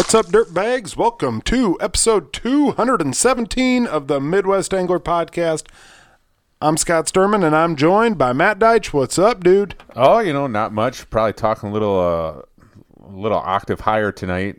What's up, dirtbags? Welcome to episode 217 of the Midwest Angler Podcast. I'm Scott Sturman, and I'm joined by Matt Deitch. What's up, dude? Oh, you know, not much. Probably talking a little, uh, a little octave higher tonight.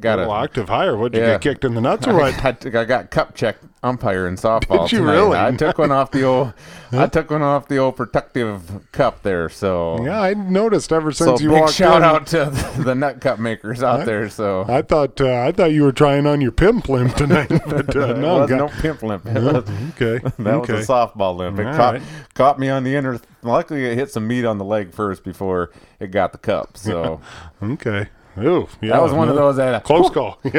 Got a octave higher. What'd you yeah. get kicked in the nuts or what? I, I got cup check umpire in softball. Did you tonight. really? I took one off the old. I took one off the old protective cup there. So yeah, I noticed ever So since you big walked shout in. out to the nut cup makers out there. So I thought uh, I thought you were trying on your pimp limp tonight, but uh, no, got- no pimp limp. Was- okay, That okay. was a softball limp. It caught, right. caught me on the inner. Luckily, it hit some meat on the leg first before it got the cup. So okay. Ooh, yeah, that was one of those that close call.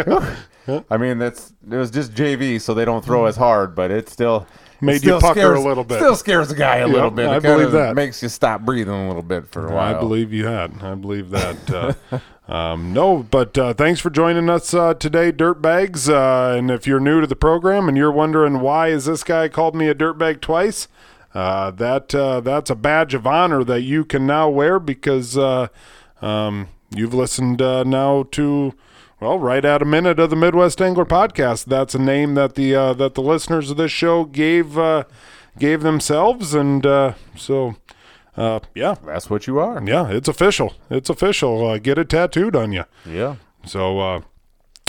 Yeah. I mean, that's it was just JV, so they don't throw as hard, but it still Made it still you pucker scares, a little bit. Still scares the guy a little bit. It I believe that. makes you stop breathing a little bit for a while. I believe you had. I believe that. Uh, um, no, but uh, thanks for joining us uh, today, dirtbags. Uh, and if you're new to the program and you're wondering why is this guy called me a dirtbag twice, uh, that uh, that's a badge of honor that you can now wear because uh, um, you've listened uh, now to. Well, right at a minute of the Midwest Angler podcast. That's a name that the uh, that the listeners of this show gave uh, gave themselves, and uh, so uh, yeah, That's what you are. yeah, it's official. It's official. Uh, get it tattooed on you. Yeah. So, uh,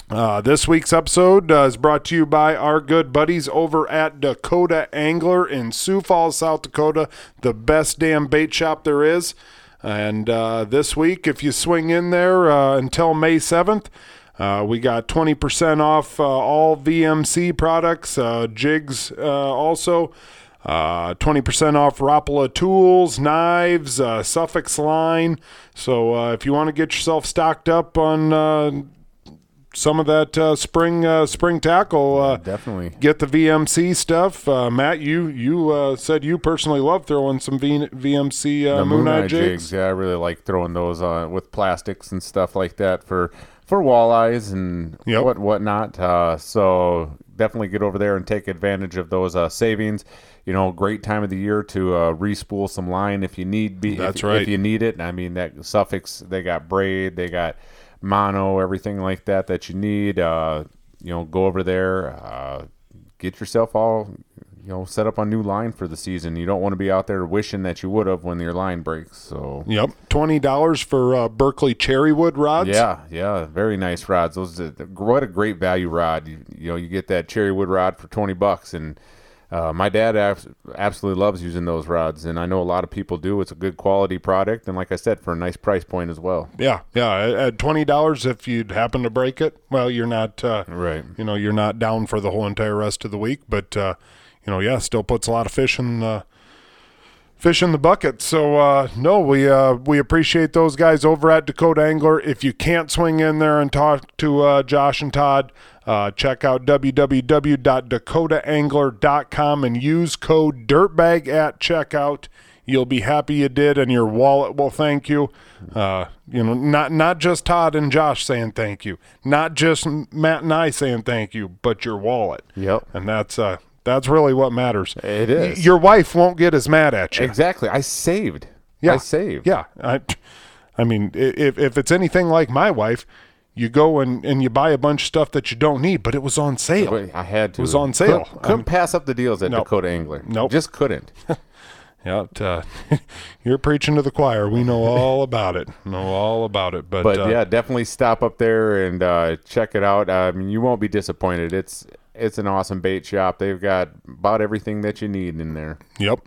uh, this week's episode uh, is brought to you by our good buddies over at Dakota Angler in Sioux Falls, South Dakota, the best damn bait shop there is. And uh, this week, if you swing in there uh, until May 7th, uh, we got 20% off uh, all VMC products, uh, jigs uh, also. Uh, 20% off Rapala tools, knives, Suffix line. So if you want to get yourself stocked up on some of that uh, spring uh, spring tackle, uh, Definitely. get the VMC stuff. Uh, Matt, you you uh, said you personally love throwing some v- VMC uh, Moon Eye Eye jigs. Yeah, I really like throwing those on with plastics and stuff like that for for walleyes and Yep. what whatnot. Uh, so definitely get over there and take advantage of those uh, savings. You know, great time of the year to uh, respool some line if you need be. That's if, right. If you need it, I mean that suffix. They got braid. They got mono. Everything like that that you need. Uh, you know, go over there. Uh, get yourself all you know set up on new line for the season. You don't want to be out there wishing that you would have when your line breaks. So Yep, twenty dollars for uh, Berkley cherrywood rods. yeah, yeah, very nice rods. Those are, what a great value rod. You, you know, you get that cherry wood rod for twenty bucks, and uh, my dad abs- absolutely loves using those rods, and I know a lot of people do. It's a good quality product, and like I said, for a nice price point as well. yeah, yeah. At- twenty dollars, if you'd happen to break it, well, you're not. Uh, Right. you know you're not down for the whole entire rest of the week but uh, you know yeah still puts a lot of fish in uh, fish in the bucket so uh, no we uh, we appreciate those guys over at Dakota Angler if you can't swing in there and talk to uh, Josh and Todd uh, check out www.dakotaangler.com and use code dirtbag at checkout You'll be happy you did, and your wallet will thank you. Uh, you know, not not just Todd and Josh saying thank you, not just Matt and I saying thank you, but your wallet. Yep. And that's uh, that's really what matters. It is. Your wife won't get as mad at you. Exactly. I saved. Yeah. I saved. Yeah. I, I mean, if if it's anything like my wife, you go and, and you buy a bunch of stuff that you don't need, but it was on sale. I had to. It was on sale. Couldn't, couldn't pass up the deals at Nope. Dakota Angler. Nope. Just couldn't. Yeah, uh, you're preaching to the choir. We know all about it. Know all about it. But, But uh, yeah, definitely stop up there and uh, check it out. I mean, you won't be disappointed. It's it's an awesome bait shop. They've got about everything that you need in there. Yep.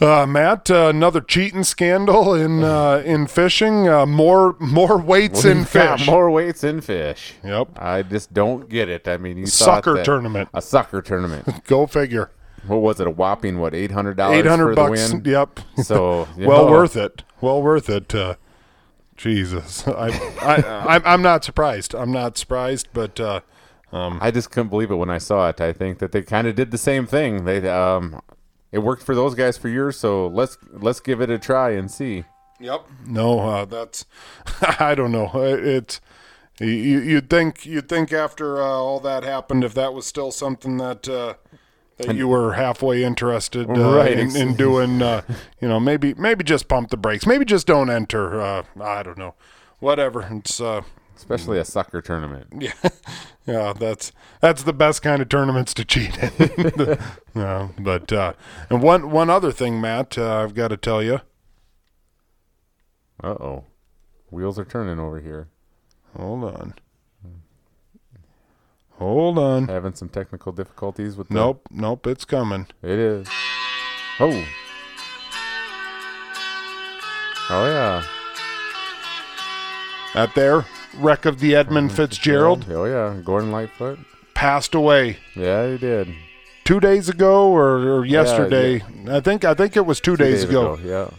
Uh, Matt, uh, another cheating scandal in uh, in fishing. Uh, more more weights in fish. more weights in fish. Yep. I just don't get it. I mean, you Sucker that- tournament. a sucker tournament. Go figure. what was it? A whopping what? Eight hundred dollars. Eight hundred bucks. Win? Yep. So well know, worth it. Well worth it. Uh, Jesus, I, I, I'm, I'm not surprised. I'm not surprised, but uh, I just couldn't believe it when I saw it. I think that they kind of did the same thing. They um, it worked for those guys for years. So let's let's give it a try and see. Yep. No, uh, that's I don't know. It. you, you'd think you'd think after uh, all that happened, if that was still something that uh, that you were halfway interested uh, Right. in, in doing, uh, you know, maybe maybe just pump the brakes, maybe just don't enter. Uh, I don't know, whatever. It's uh, especially a sucker tournament. Yeah, yeah, that's that's the best kind of tournaments to cheat in. yeah, but uh, and one one other thing, Matt, uh, I've got to tell you. Uh oh, wheels are turning over here. Hold on. Hold on. Having some technical difficulties with. The, Nope, nope, it's coming. It is. Oh. Oh yeah. That there wreck of the Edmund Fitzgerald Oh yeah, Gordon Lightfoot. passed away Yeah, he did. two days ago or, or yesterday. I think I think it was two, Two days, ago. Yeah.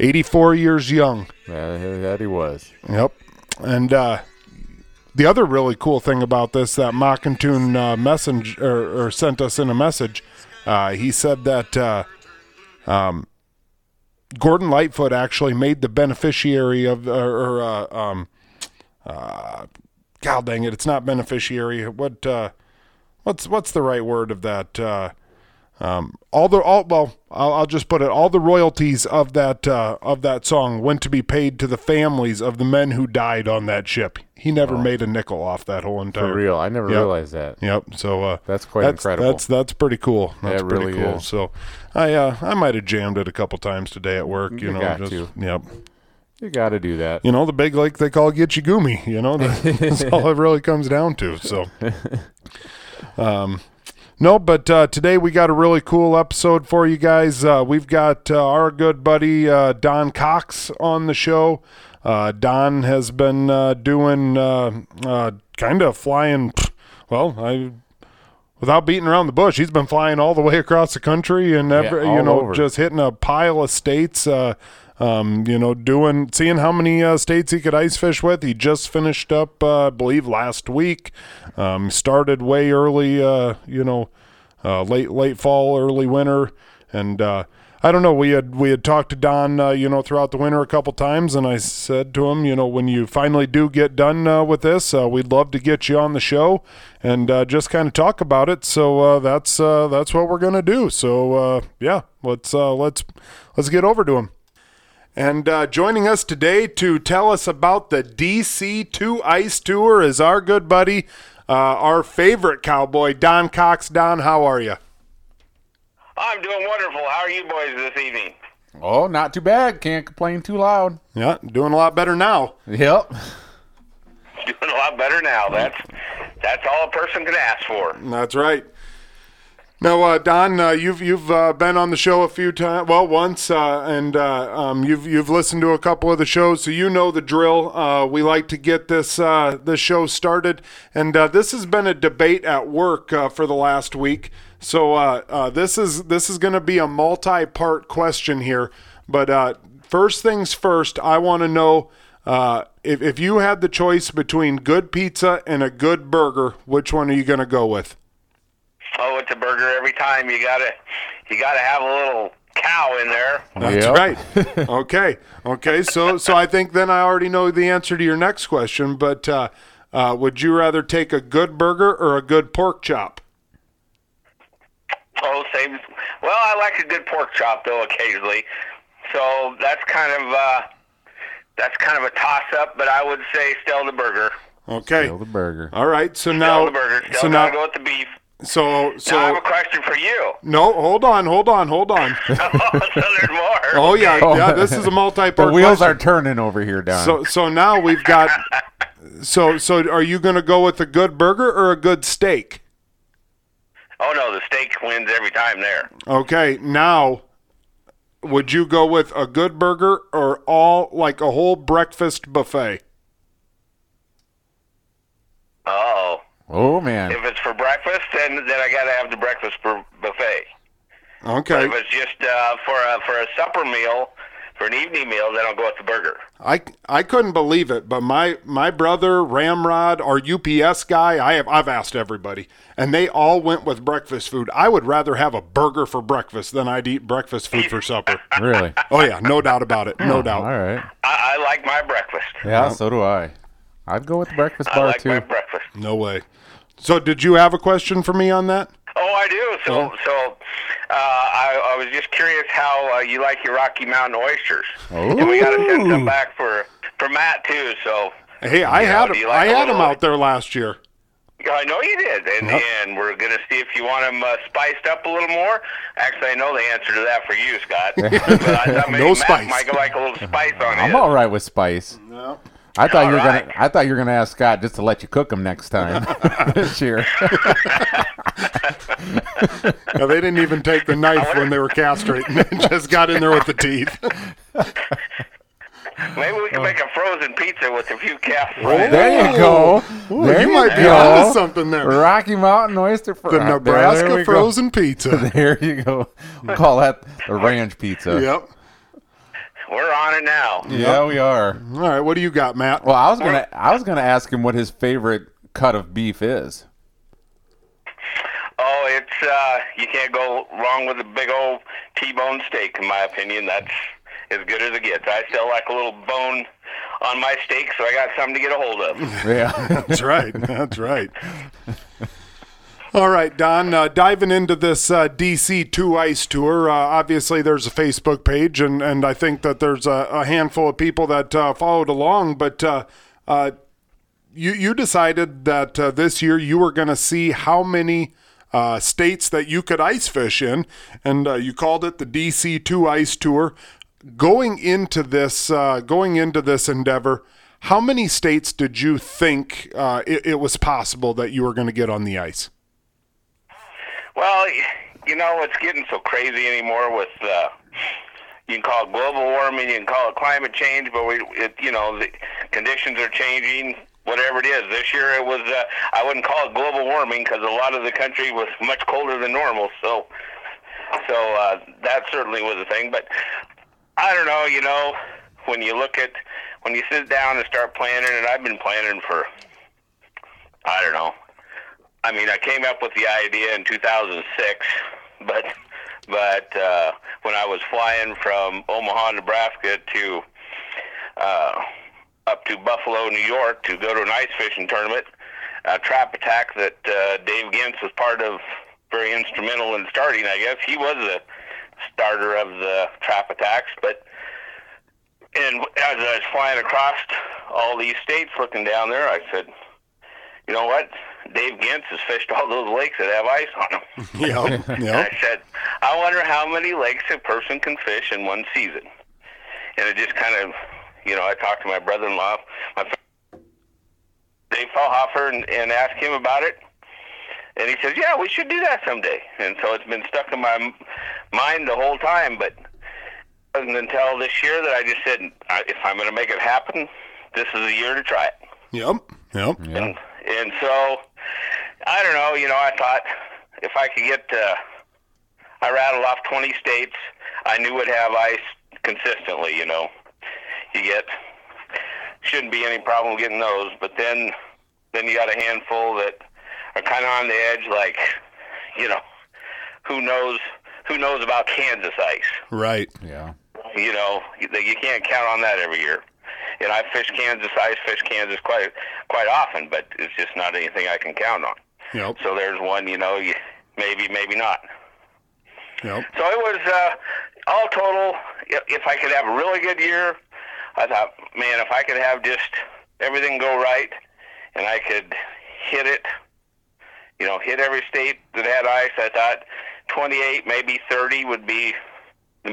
Eighty four years young. Yeah, that he was. Yep. And uh, the other really cool thing about this that Mockington uh, message or, or sent us in a message, uh, he said that uh, um, Gordon Lightfoot actually made the beneficiary of or, or uh, um, uh, God dang it, it's not beneficiary. What uh, what's what's the right word of that? Uh, um, all the all well, I'll, I'll just put it. All the royalties of that uh, of that song went to be paid to the families of the men who died on that ship. He never made a nickel off that whole entire. For real. I never Yep. realized that. Yep. So uh, That's quite that's, incredible. That's that's pretty cool. That's it pretty really cool. is. So I uh, I might have jammed it a couple times today at work. You, You know, just to. yep. You got to do that. You know, the big lake they call Gitche Gumee. You know, that's all it really comes down to. So, um, no, but uh, today we got a really cool episode for you guys. Uh, we've got uh, our good buddy uh, Don Cox on the show. Uh, Don has been uh, doing uh, uh, kind of flying. Well, I without beating around the bush, he's been flying all the way across the country and every, you know over. just hitting a pile of states. Uh, um, you know, doing seeing how many uh, states he could ice fish with. He just finished up, uh, I believe, last week. Um, started way early. Uh, you know, uh, late late fall, early winter, and uh, I don't know. We had we had talked to Don, uh, you know, throughout the winter a couple times, and I said to him, you know, when you finally do get done with this, we'd love to get you on the show and just kind of talk about it. So that's that's what we're gonna do. So yeah, let's let's let's get over to him. And uh, joining us today to tell us about the DC2 Ice Tour is our good buddy, uh, our favorite cowboy, Don Cox. Don, how are you? I'm doing wonderful. How are you boys this evening? Oh, not too bad. Can't complain too loud. Yeah, doing a lot better now. Yep. Doing a lot better now. That's that's all a person can ask for. That's right. Now, uh, Don, uh, you've you've uh, been on the show a few times, well, once, uh, and uh, um, you've you've listened to a couple of the shows, so you know the drill. Uh, we like to get this this show started, and this has been a debate at work for the last week. So this is this is going to be a multi-part question here, but first things first, I want to know. If, if you had the choice between good pizza and a good burger, which one are you going to go with? Oh, it's a burger every time. You gotta you gotta have a little cow in there. That's Yep. right. okay. Okay. So so I think then I already know the answer to your next question. But uh, uh, would you rather take a good burger or a good pork chop? Oh, same. Well, I like a good pork chop though occasionally. So that's kind of uh, that's kind of a toss up. But I would say still the burger. Okay. Still the burger. All right. So Still now the burger. Still so now go with the beef. So now I have a question for you. no. Hold on. Hold on. Hold on. oh, so there's more. Oh yeah. Oh. Yeah. This is a multi-part. The wheels question. are turning over here, Don. So so now we've got. So so are you going to go with a good burger or a good steak? Oh no, the steak wins every time there. Okay, now would you go with a good burger or all like a whole breakfast buffet? Oh, oh man. if it's for breakfast, then then I gotta have the breakfast bu- buffet. Okay, If it's just uh, for a for a supper meal, for an evening meal, then I'll go with the burger. I, I couldn't believe it, but my my brother Ramrod, our UPS guy, I have I've asked everybody, and they all went with breakfast food. I would rather have a burger for breakfast than I'd eat breakfast food for supper. really? Oh yeah, no doubt about it, no All doubt. All right. I, I like my breakfast. Yeah, so do I. I'd go with the breakfast I bar like too. my breakfast. No way. So, did you have a question for me on that? Oh, I do. So Oh. so uh, I, I was just curious how uh, you like your Rocky Mountain oysters. Oh. And we got to send some back for for Matt too. So Hey, I You know, had do him. like I a had him out there last year. I know you did, and Yep. and we're gonna see if you want them uh, spiced up a little more. Actually, I know the answer to that for you, Scott. but I thought maybe No Matt spice. might like a little spice on it. I'm it. all right with spice. No. I thought you were All right. gonna. I thought you were gonna ask Scott just to let you cook them next time this year. No, they didn't even take the knife when they were castrating. They just got in there with the teeth. Maybe we can make a frozen pizza with a few calf Oh. fries. There you go. Ooh, there you you might be go. onto something there. Rocky Mountain oyster fry. The There- there Nebraska we go. frozen pizza. There you go. We'll call that the ranch pizza. Yep. We're on it now. Yeah, we are. All right, what do you got, Matt? Well, I was gonna. I was gonna ask him what his favorite cut of beef is. Oh, it's uh, you can't go wrong with a big old T-bone steak, in my opinion. That's as good as it gets. I still like a little bone on my steak, so I got something to get a hold of. Yeah. That's right. That's right. All right, Don, uh, diving into this uh, DC 2 Ice Tour, uh, obviously there's a Facebook page, and, and I think that there's a, a handful of people that uh, followed along, but uh, uh, you, you decided that this year you were going to see how many uh, states that you could ice fish in, and uh, you called it the DC 2 Ice Tour. Going into this, uh, going into this endeavor, how many states did you think it, it was possible that you were going to get on the ice? Well, you know, it's getting so crazy anymore with uh you can call it global warming, you can call it climate change, but we it you know, the conditions are changing whatever it is. This year it was uh I wouldn't call it global warming cuz a lot of the country was much colder than normal, so so uh that certainly was a thing, but I don't know, you know, when you look at when you sit down and start planning and I've been planning for I don't know, I mean, I came up with the idea in 2006, but but uh, when I was flying from Omaha, Nebraska to uh, up to Buffalo, New York to go to an ice fishing tournament, a trap attack that uh, Dave Genz was part of, very instrumental in starting. I guess he was the starter of the trap attacks, but. And as I was flying across all these states looking down there, I said, you know what? Dave Genz has fished all those lakes that have ice on them. Yep. And I said, I wonder how many lakes a person can fish in one season. And it just kind of, you know, I talked to my brother-in-law, my friend Dave Fallhofer, and, and asked him about it. And he says, yeah, we should do that someday. And so it's been stuck in my mind the whole time. But it wasn't until this year that I just said, if I'm going to make it happen, this is the year to try it. Yep. Yep. And, and so, I don't know, you know, I thought if I could get, uh, I rattled off 20 states, I knew would have ice consistently, you know. You get, shouldn't be any problem getting those, but then, then you got a handful that are kind of on the edge, like, you know, who knows, who knows about Kansas ice? Right. Yeah. you know you, you can't count on that every year. And I fish Kansas, I fish Kansas quite quite often, but it's just not anything I can count on. Yep. So there's one, you know, you maybe maybe not. Yep. So it was uh, all total. If I could have a really good year, I thought, man, if I could have just everything go right, and I could hit it, you know, hit every state that had ice, I thought 28, maybe 30 would be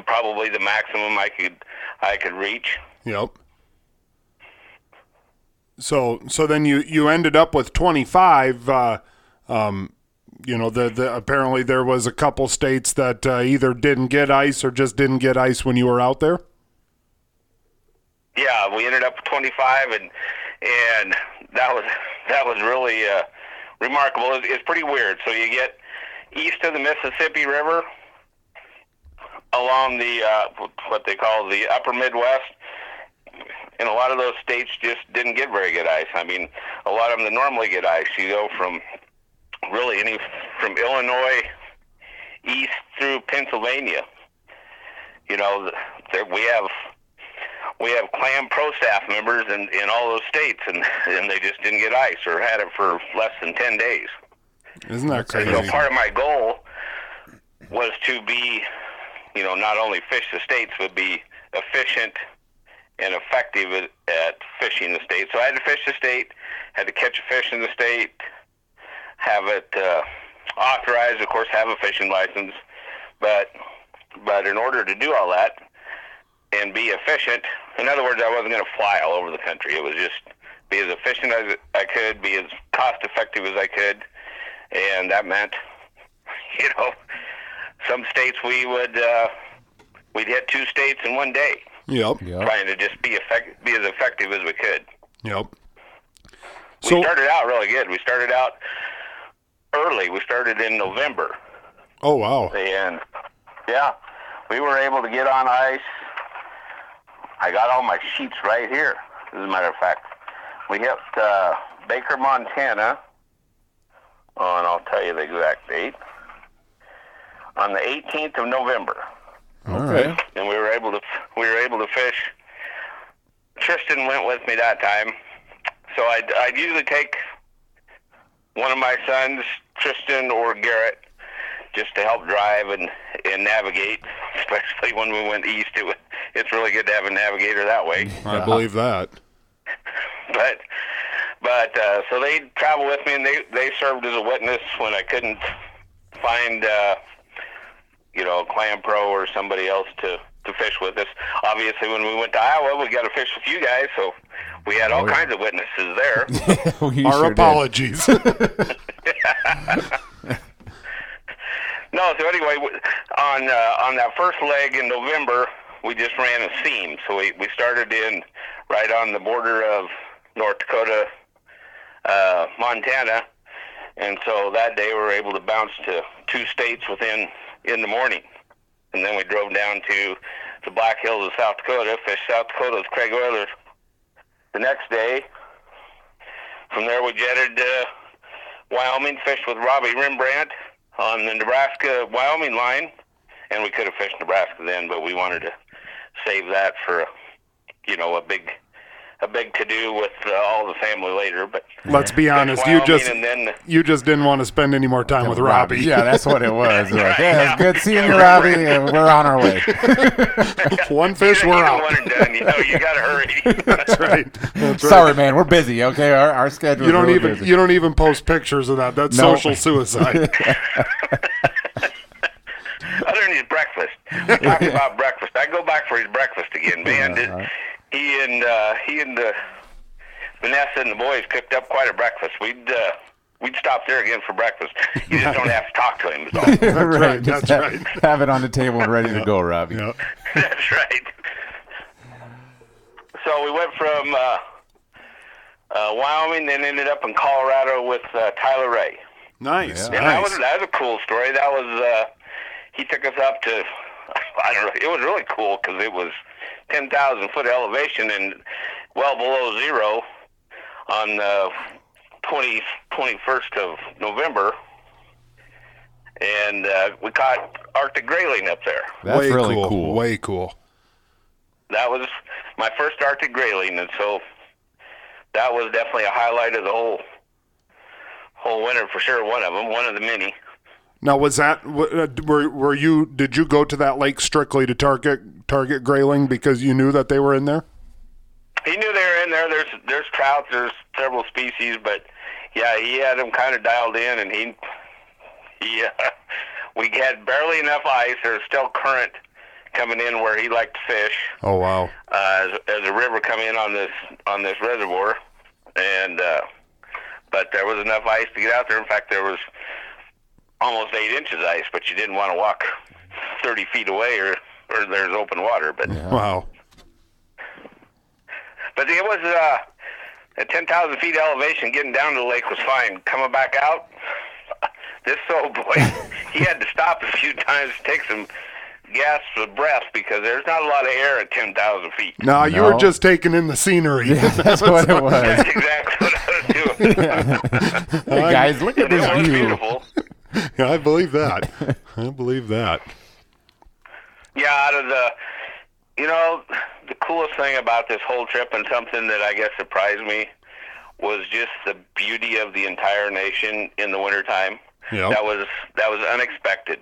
probably the maximum I could I could reach. Yep. So so then you you ended up with 25 uh um you know the, the apparently there was a couple states that uh, either didn't get ice or just didn't get ice when you were out there. Yeah, we ended up with 25, and and that was that was really uh, remarkable. It's, it's pretty weird. So you get east of the Mississippi River, along the uh, what they call the Upper Midwest, and a lot of those states just didn't get very good ice. I mean, a lot of them that normally get ice, you go from really any from Illinois east through Pennsylvania. You know, there we have we have clam pro staff members in, in all those states, and and they just didn't get ice or had it for less than ten days. Isn't that crazy? So part of my goal was to be, you know, not only fish the states, but be efficient and effective at, at fishing the state. So I had to fish the state, had to catch a fish in the state, have it uh, authorized, of course, have a fishing license. But but in order to do all that and be efficient, in other words, I wasn't going to fly all over the country. It was just be as efficient as I could, be as cost effective as I could, and that meant, you know, some states we would uh, we'd hit two states in one day, Yep. Yep. trying to just be effect- be as effective as we could. Yep. We So, started out really good. We started out early. We started in November, oh wow. and yeah, we were able to get on ice. I got all my sheets right here. As a matter of fact, we hit uh, Baker, Montana, on I'll tell you the exact date on the 18th of November, Okay. and we were able to we were able to fish. Tristan went with me that time, so I'd, I'd usually take one of my sons, Tristan or Garrett, just to help drive and, and navigate. Especially when we went east, it was, it's really good to have a navigator that way. I believe that. But but uh, so they traveled with me, and they they served as a witness when I couldn't find uh, you know Clam Pro or somebody else to to fish with us. Obviously, when we went to Iowa, we got to fish with you guys, so we had all Oh, yeah. kinds of witnesses there. We Our sure apologies. No, so anyway, on uh, on that first leg in November, we just ran a seam. So we, we started in right on the border of North Dakota, uh, Montana, and so that day we were able to bounce to two states within in the morning, and then we drove down to the Black Hills of South Dakota, fished South Dakota with Craig Oilers. The next day, from there we jetted to Wyoming, fished with Robbie Rembrandt on the Nebraska Wyoming line, and we could have fished Nebraska then, but we wanted to save that for, you know, a big, a big to do with uh, all the family later. But Let's be fished honest. You just and then you just didn't want to spend any more time with Robbie. Yeah, that's what it was. Like, Right, yeah, yeah. it's good seeing you, Robbie. and We're on our way. One fish, we're out. one and done. You know, you got to hurry. That's right. That's right. Sorry, man. We're busy. Okay, our, our schedule. You don't really even busy. you don't even post pictures of that. That's No. social suicide. Other than his breakfast. Talking about breakfast. I go back for his breakfast again, man. Did- right. He and uh, he and uh, Vanessa and the boys cooked up quite a breakfast. We'd uh, we'd stop there again for breakfast. You just don't have to talk to him. is all. right, Just that's have, right. Have it on the table and ready to go, Robbie. Yeah. That's right. So we went from uh, uh, Wyoming, then ended up in Colorado with uh, Tyler Ray. Nice. Yeah. And that was Nice. that was a cool story. That was uh, he took us up to I don't know. It was really cool because it was ten thousand foot elevation and well below zero on the 20, 21st of November, and uh, we caught Arctic grayling up there. That's Way really cool. cool. Way cool. That was my first Arctic grayling, and so that was definitely a highlight of the whole whole winter for sure. One of them, one of the many. Now, was that uh, were were you? Did you go to that lake strictly to target target grayling because you knew that they were in there? He knew they were in there. There's there's trout. There's several species, but yeah, he had them kind of dialed in, and he he uh, we had barely enough ice. There's still current coming in where he liked to fish Oh wow. uh, as, as a river come in on this on this reservoir, and uh, but there was enough ice to get out there. In fact, there was almost eight inches ice, but you didn't want to walk thirty feet away or or there's open water. But Wow. But it was uh, at 10,000 feet elevation, getting down to the lake was fine. Coming back out, this old boy, he had to stop a few times to take some gasps of breath because there's not a lot of air at 10,000 feet. No, you were just taking in the scenery. That's what it was. That's exactly what I was doing. Hey guys, look at this view. beautiful. I believe that. I believe that. Yeah, out of the, you know, the coolest thing about this whole trip and something that I guess surprised me was just the beauty of the entire nation in the wintertime. Yeah. That was that was unexpected.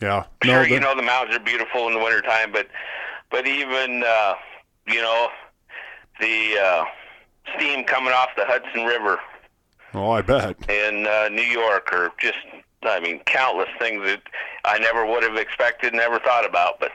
Yeah. Sure, No, you know the mountains are beautiful in the wintertime, but but even uh, you know, the uh, steam coming off the Hudson River Oh, I bet. in uh, New York, or just, I mean, countless things that I never would have expected, never thought about, but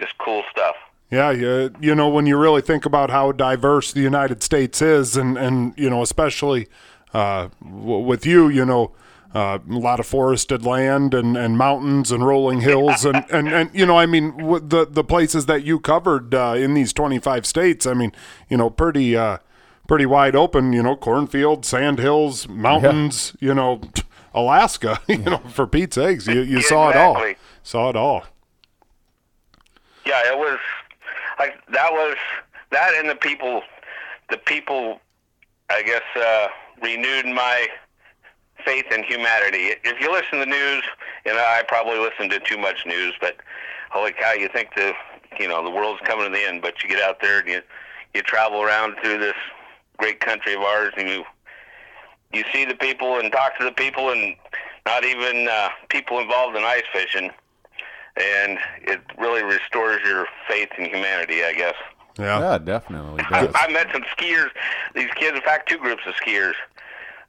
just cool stuff. Yeah, you, you know, when you really think about how diverse the United States is, and, and you know, especially uh, w- with you, you know, uh, a lot of forested land and, and mountains and rolling hills, and, and, and you know, I mean, w- the the places that you covered uh, in these 25 states, I mean, you know, pretty uh, pretty wide open, you know, cornfields, sand hills, mountains, you know, Alaska, you know, for Pete's eggs, you, you saw it all, saw it all. Yeah, it was like that was that and the people the people I guess uh renewed my faith in humanity. If you listen to the news, and I probably listen to too much news, but holy cow, you think the you know, the world's coming to the end, but you get out there and you you travel around through this great country of ours and you you see the people and talk to the people and not even uh, people involved in ice fishing and it really restores your faith in humanity, I guess. Yeah. Yeah, definitely. I, does. I met some skiers. These kids, in fact, two groups of skiers.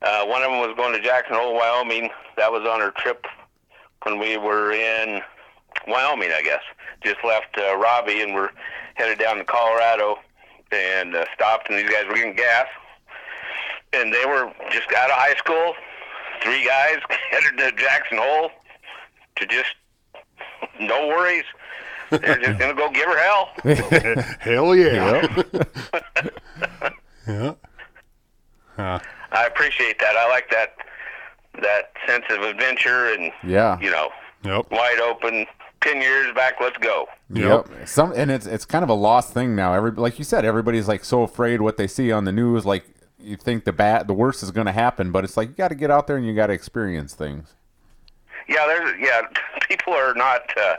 Uh, one of them was going to Jackson Hole, Wyoming. That was on our trip when we were in Wyoming, I guess. Just left uh, Robbie and we're headed down to Colorado and uh, stopped, and these guys were getting gas. And they were just out of high school. Three guys headed to Jackson Hole to just no worries. They're just gonna go give her hell. Hell yeah. Yep. Yeah. Uh, I appreciate that. I like that that sense of adventure and yeah. you know yep. wide open. Ten years back, let's go. Yep. Yep. Some and it's it's kind of a lost thing now. Every like you said, everybody's like so afraid what they see on the news. Like you think the bad, the worst is going to happen, but it's like you got to get out there and you got to experience things. Yeah, there's yeah. People are not. Uh,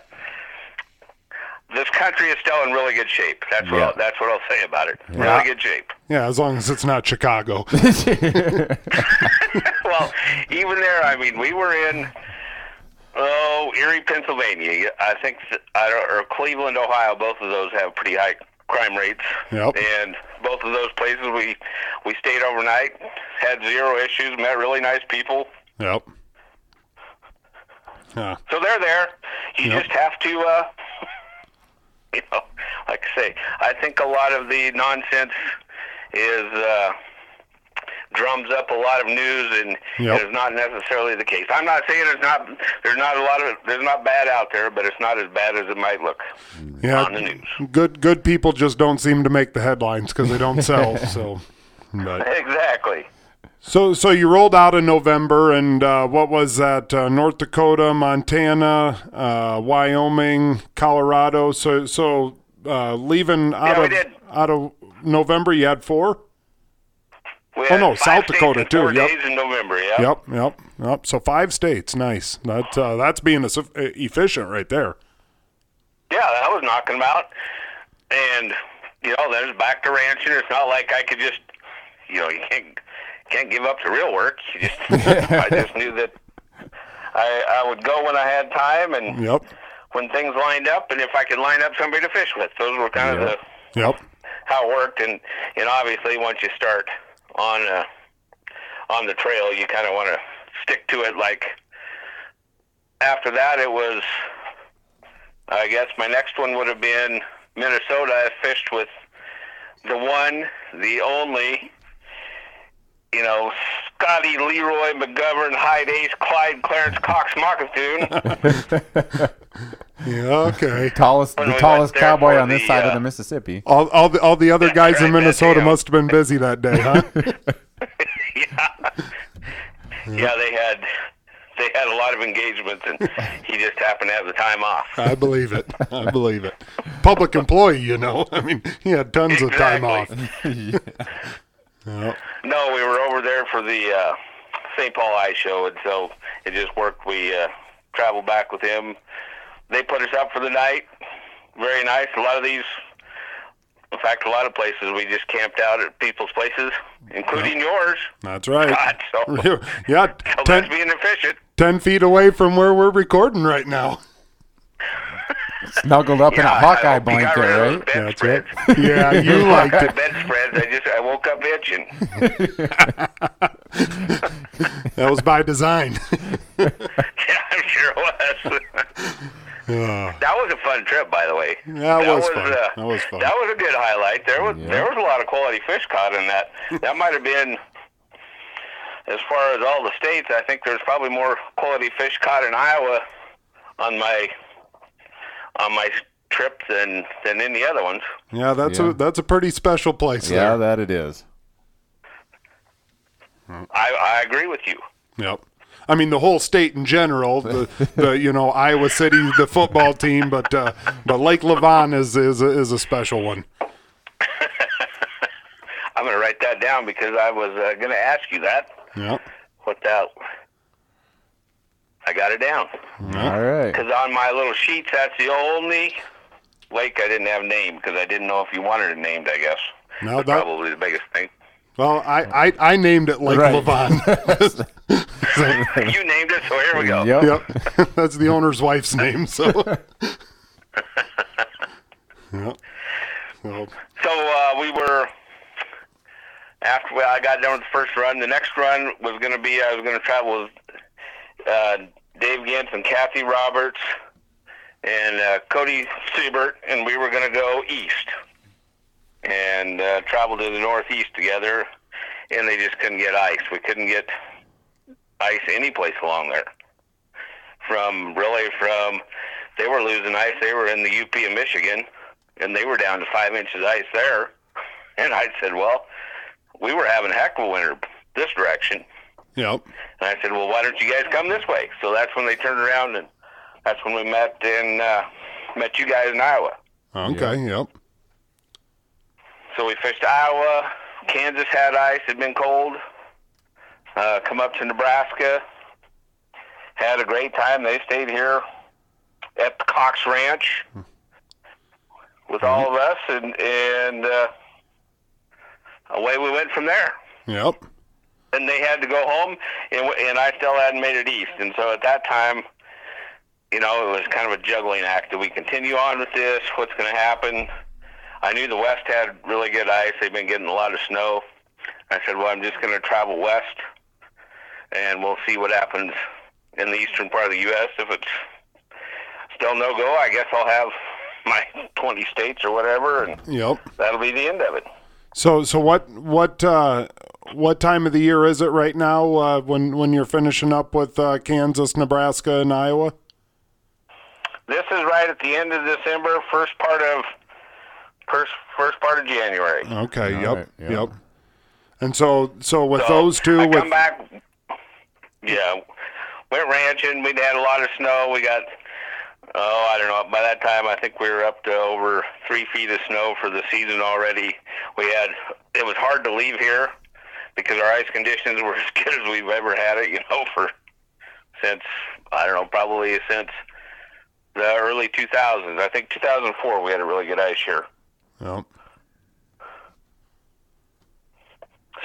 this country is still in really good shape. That's what Yeah. I'll, that's what I'll say about it. Yeah. Really good shape. Yeah, as long as it's not Chicago. well, even there, I mean, we were in oh Erie, Pennsylvania. I think I don't, or Cleveland, Ohio. Both of those have pretty high crime rates. Yep. And both of those places, we we stayed overnight, had zero issues, met really nice people. Yep. Yeah. So they're there. You Yep. just have to, uh, you know, like I say, I think a lot of the nonsense is uh, drums up a lot of news, and Yep. it is not necessarily the case. I'm not saying there's not there's not a lot of there's not bad out there, but it's not as bad as it might look Yeah. on the news. Good good people just don't seem to make the headlines because they don't sell. so, but Exactly. so so you rolled out in November, and uh, what was that? Uh, North Dakota, Montana, uh, Wyoming, Colorado. So so uh, leaving out Yeah, of did. out of November, you had four. Oh, no, South Dakota, too, yep. in November. Yeah. Yep, yep, yep. So five states, nice. That uh, that's being a, efficient right there. Yeah, that was knocking them out. And you know, then it's back to ranching. It's not like I could just, you know, you can't can't give up to real work. You just, I just knew that I I would go when I had time and Yep, when things lined up, and if I could line up somebody to fish with. Those were kind of the yep, how it worked. And and obviously, once you start on uh, on the trail, you kind of want to stick to it. Like after that, it was. I guess my next one would have been Minnesota. I fished with the one, the only, you know, Scotty Leroy McGovern, Hyde Ace, Clyde Clarence Cox Mockatoon. yeah. Okay. Tallest, the tallest cowboy on this the, side of uh, the Mississippi. All, all the all the other guys right, in Minnesota him. must have been busy that day, huh? yeah, yeah, they had they had a lot of engagements, and he just happened to have the time off. I believe it. I believe it. Public employee, you know. I mean, he had tons of time off. Exactly. Yep. No, we were over there for the uh, St. Paul Ice Show, and so it just worked. We uh, traveled back with him. They put us up for the night. Very nice. A lot of these, in fact, a lot of places we just camped out at people's places, including yours. That's right. God, so, yeah, so 10, being efficient. 10 feet away from where we're recording right now. Snuggled up in a Hawkeye I- we got blanket, rid of those right? bed That's spreads. right. Yeah, you liked Hawkeye it. bed spreads. I just I woke up itching. That was by design. yeah, I'm sure it was. That was a fun trip, by the way. That was fun. Uh, that was fun. That was a good highlight. There was Yeah. there was a lot of quality fish caught in that. That might have been. As far as all the states, I think there's probably more quality fish caught in Iowa on my on my trip than than any other ones. Yeah, that's Yeah. a that's a pretty special place Yeah, there. that it is. I I agree with you. Yep. I mean the whole state in general, the, the you know Iowa City, the football team, but uh, but Lake Levon is is a, is a special one. I'm going to write that down because I was uh, going to ask you that. Yep. What that? I got it down. All right. Because on my little sheets, that's the only lake I didn't have named because I didn't know if you wanted it named. I guess No, That's that- probably the biggest thing. Well, I, I, I named it Lake Right. Levon. you named it, so here we go. Yep. yep. That's the owner's wife's name. So. yep. So, So uh, we were after I got done with the first run. The next run was going to be I was going to travel with uh, Dave Genz and Kathy Roberts and uh, Cody Siebert, and we were going to go east and uh, travel to the northeast together. And they just couldn't get ice. We couldn't get ice any place along there. From really from they were losing ice. They were in the UP of Michigan, and they were down to five inches ice there. And I said, well, we were having a heck of a winter this direction. yep. And I said, well, why don't you guys come this way? So that's when they turned around, and that's when we met in uh, met you guys in Iowa. Okay. Yep. So we fished Iowa. Kansas had ice; had been cold. Uh, come up to Nebraska. Had a great time. They stayed here at the Cox Ranch with all of us, and and uh, away we went from there. Yep. and they had to go home, and, and I still hadn't made it east. And so at that time, you know, it was kind of a juggling act. Do we continue on with this? What's going to happen? I knew the West had really good ice. They've been getting a lot of snow. I said, well, I'm just going to travel west, and we'll see what happens in the eastern part of the U.S. If it's still no go, I guess I'll have my 20 states or whatever, and Yep. that'll be the end of it. So so what what uh, what time of the year is it right now uh, when when you're finishing up with uh, Kansas, Nebraska, and Iowa? This is right at the end of December, first part of first first part of January. Okay. All yep. right, yep. Yep. And so so with So, those two, I with come back. Yeah, went ranching. We'd had a lot of snow. We got oh, I don't know. By that time, I think we were up to over three feet of snow for the season already. We had it was hard to leave here because our ice conditions were as good as we've ever had it. You know, for since I don't know, probably since the early 2000s. I think 2004 we had a really good ice year. Yep.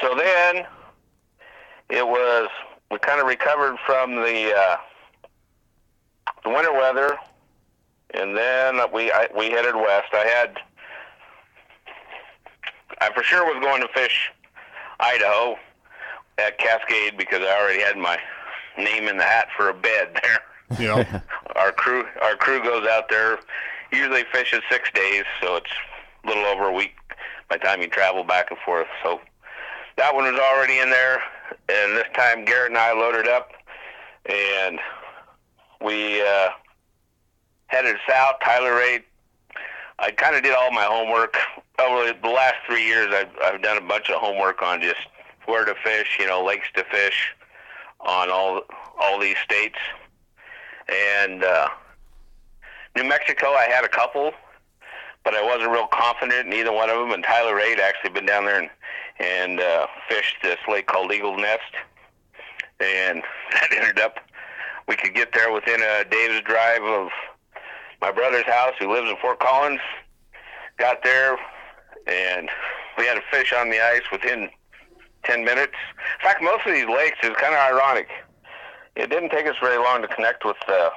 So then it was we kind of recovered from the uh, the winter weather, and then we I, we headed west. I had I for sure was going to fish Idaho at Cascade because I already had my name in the hat for a bed there. Yep. Our crew our crew goes out there usually fishes six days, so it's little over a week by the time you travel back and forth. So that one was already in there, and this time Garrett and I loaded up, and we uh, headed south. Tyler Ray. I kind of did all my homework over the last three years. I've I've done a bunch of homework on just where to fish, you know, lakes to fish on all all these states, and uh, New Mexico. I had a couple, but I wasn't real confident in either one of them. And Tyler had actually been down there and and uh, fished this lake called Eagle Nest, and that ended up we could get there within a day's drive of my brother's house, who lives in Fort Collins. Got there, and we had a fish on the ice within ten minutes. In fact, most of these lakes is kind of ironic. It didn't take us very long to connect with uh,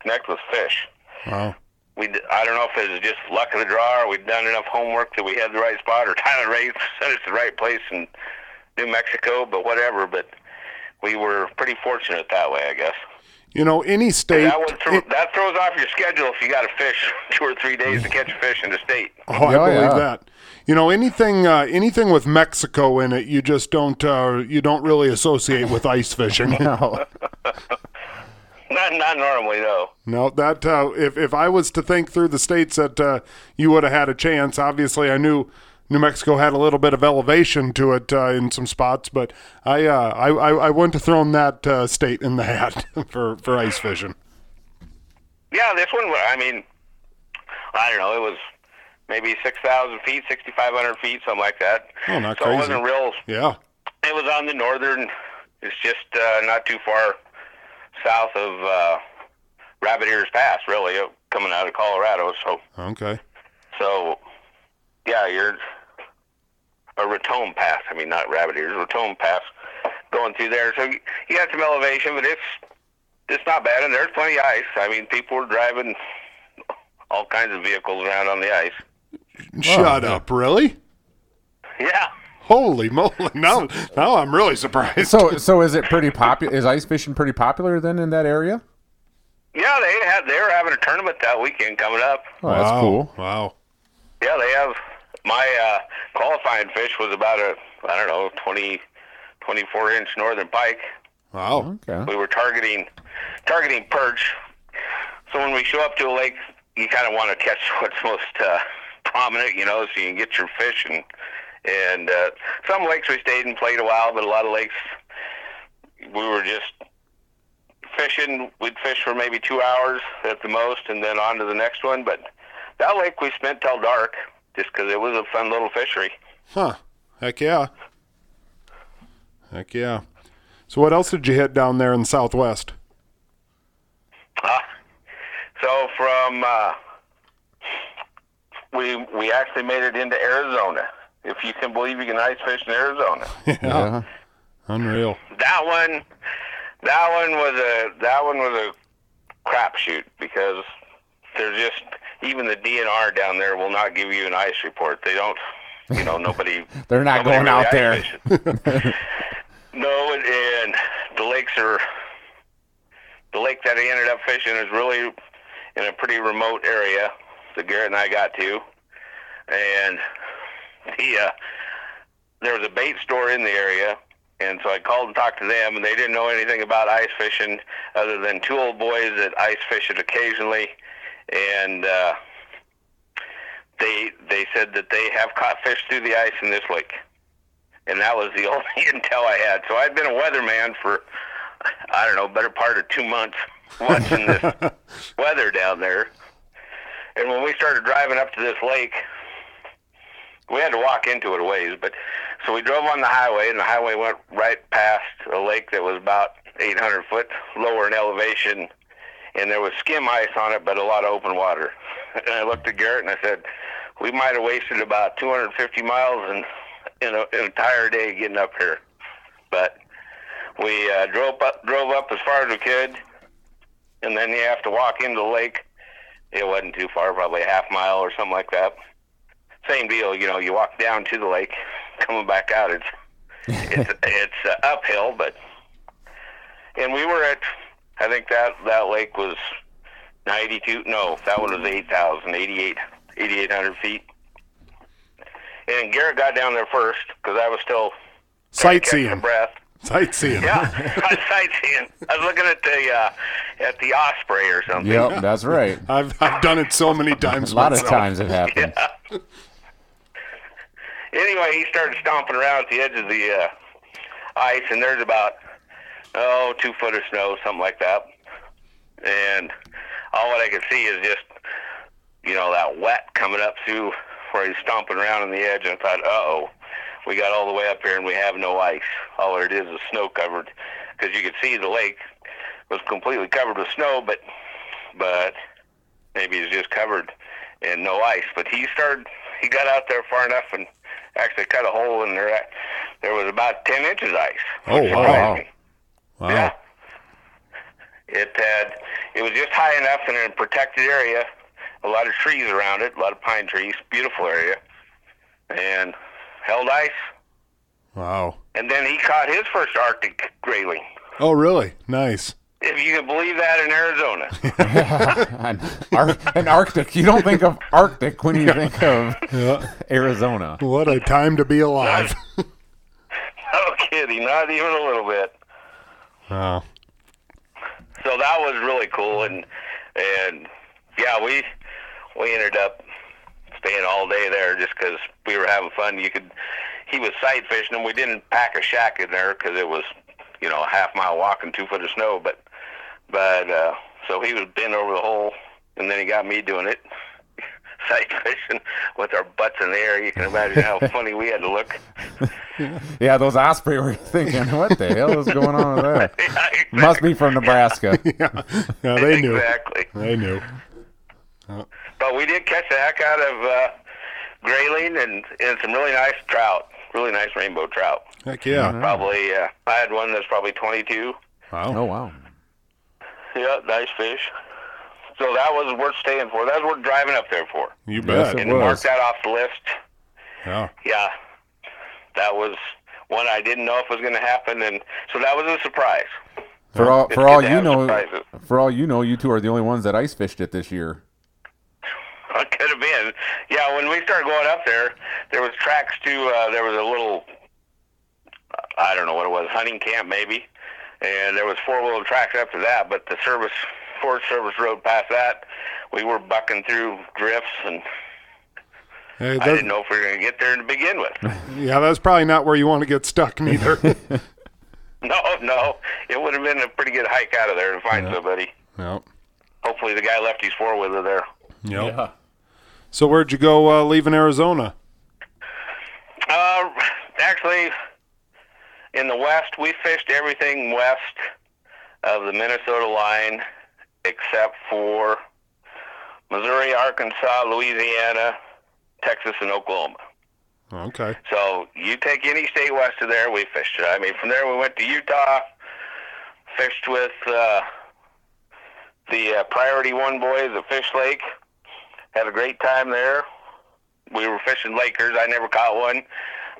connect with fish. Wow. We d- I don't know if it was just luck of the draw or we'd done enough homework that we had the right spot or Tyler Ray sent us the right place in New Mexico, but whatever. But we were pretty fortunate that way, I guess. You know, any state. That would throw, it- that throws off your schedule if you got to fish two or three days to catch a fish in the state. oh, I Yeah, believe yeah. that. You know, anything uh, anything with Mexico in it, you just don't uh, you don't really associate with ice fishing. No. Not not normally, no. No, that uh, if if I was to think through the states that uh, you would have had a chance. Obviously, I knew New Mexico had a little bit of elevation to it uh, in some spots, but I uh, I, I I wouldn't have thrown that uh, state in the hat for for ice fishing. Yeah, this one. I mean, I don't know. It was maybe six thousand feet, sixty five hundred feet, something like that. Oh, not so crazy. it wasn't real. Yeah, It was on the northern. It's just uh, not too far south of uh, Rabbit Ears Pass, really, uh, coming out of Colorado. So, okay. so yeah, you're a Raton Pass. I mean, not Rabbit Ears, Raton Pass, going through there. So you, you got some elevation, but it's it's not bad, and there's plenty of ice. I mean, people were driving all kinds of vehicles around on the ice. Shut yeah. up, really? Yeah. Holy moly! Now, now I'm really surprised. So so is it pretty popular? Is ice fishing pretty popular then in that area? Yeah, they had they were having a tournament that weekend coming up. Oh, that's wow. cool. Wow. Yeah, they have. My uh, qualifying fish was about a I don't know 20, 24 inch northern pike. Wow. Okay. We were targeting targeting perch. So when we show up to a lake, you kind of want to catch what's most uh, prominent, you know, so you can get your fish. And and uh, some lakes we stayed and played a while, but a lot of lakes we were just fishing. We'd fish for maybe two hours at the most, and then on to the next one. But that lake we spent till dark, just because it was a fun little fishery. Huh. Heck yeah. Heck yeah. So what else did you hit down there in the Southwest? Ah, so from uh, we we actually made it into Arizona. If you can believe you can ice fish in Arizona. Yeah. Unreal. that one, that one was a that one was a crapshoot because there's just even the DNR down there will not give you an ice report. They don't, you know, nobody. They're not nobody going out there. no, and, and the lakes are. The lake that I ended up fishing is really in a pretty remote area that Garrett and I got to, and the uh, there was a bait store in the area, and so I called and talked to them, and they didn't know anything about ice fishing other than two old boys that ice fish it occasionally, and uh, they they said that they have caught fish through the ice in this lake, and that was the only intel I had. So I'd been a weatherman for I don't know, better part of two months watching this weather down there. And when we started driving up to this lake, we had to walk into it a ways, but so we drove on the highway, and the highway went right past a lake that was about 800 foot lower in elevation, and there was skim ice on it, but a lot of open water. And I looked at Garrett and I said, "We might have wasted about 250 miles in in a, an entire day getting up here." But we uh, drove up drove up as far as we could, and then you have to walk into the lake. It wasn't too far, probably a half mile or something like that. Same deal, you know. You walk down to the lake, coming back out. It's it's it's uh, uphill, but and we were at I think that that lake was 92. No, that one was 8,000, 88, 8,800 feet. And Garrett got down there first because I was still trying to catch my Sightseeing. breath. Sightseeing. Yeah, I was sightseeing. I was looking at the uh, at the osprey or something. Yep, that's right. I've I've done it so many times. A lot of times it happens. Anyway, he started stomping around at the edge of the uh, ice, and there's about oh two foot of snow, something like that. And all what I could see is just you know that wet coming up through where he's stomping around on the edge. And I thought, uh oh, we got all the way up here and we have no ice. All it is is snow covered, because you could see the lake was completely covered with snow, but but maybe it's just covered and no ice. But he started, he got out there far enough and actually cut a hole in there. There was about ten inches ice. Oh, wow. Wow. Yeah. It had, it was just high enough and in a protected area a lot of trees around it, a lot of pine trees, beautiful area, and held ice. Wow. And then he caught his first Arctic grayling. Oh, really? Nice. If you can believe that in Arizona. an, Ar- an Arctic. You don't think of Arctic when you think of Yeah. Arizona. What a time to be alive. no kidding, not even a little bit. wow. So that was really cool, and and yeah, we we ended up staying all day there just because we were having fun. You could he was sight fishing, and we didn't pack a shack in there because it was you know a half mile walk and two foot of snow, but but uh, so he was bent over the hole, and then he got me doing it. Sight fishing with our butts in the air. You can imagine how funny we had to look. Yeah, those osprey were thinking, what the hell is going on with that? Yeah, exactly. Must be from Nebraska. Yeah. Yeah, they knew. Exactly. They knew. But we did catch the heck out of uh, grayling and, and some really nice trout, really nice rainbow trout. Heck yeah. Probably, uh, I had one that's probably 22. Wow. Oh, wow. Yeah, nice fish. So that was worth staying for. That was worth driving up there for. You Yes, bet. it And to mark that off the list, Yeah. yeah, that was one I didn't know if was going to happen, and so that was a surprise. For all for all you know, surprises. for all you know, you two are the only ones that ice fished it this year. It could have been. Yeah, when we started going up there, there was tracks to. Uh, there was a little. I don't know what it was, hunting camp maybe, and there was four wheel track up to that. But the service Forest Service road past that, we were bucking through drifts, and Hey, I didn't know if we were going to get there to begin with. yeah, that's probably not where you want to get stuck neither. no, no, it would have been a pretty good hike out of there to find somebody. yep. Hopefully, the guy left his four wheeler there. Yep. So where'd you go uh, leaving Arizona? Uh, actually, in the west, we fished everything west of the Minnesota line, except for Missouri, Arkansas, Louisiana, Texas, and Oklahoma. Okay. So you take any state west of there, we fished it. I mean, from there we went to Utah, fished with uh, the uh, Priority One boys at Fish Lake. Had a great time there. We were fishing Lakers. I never caught one.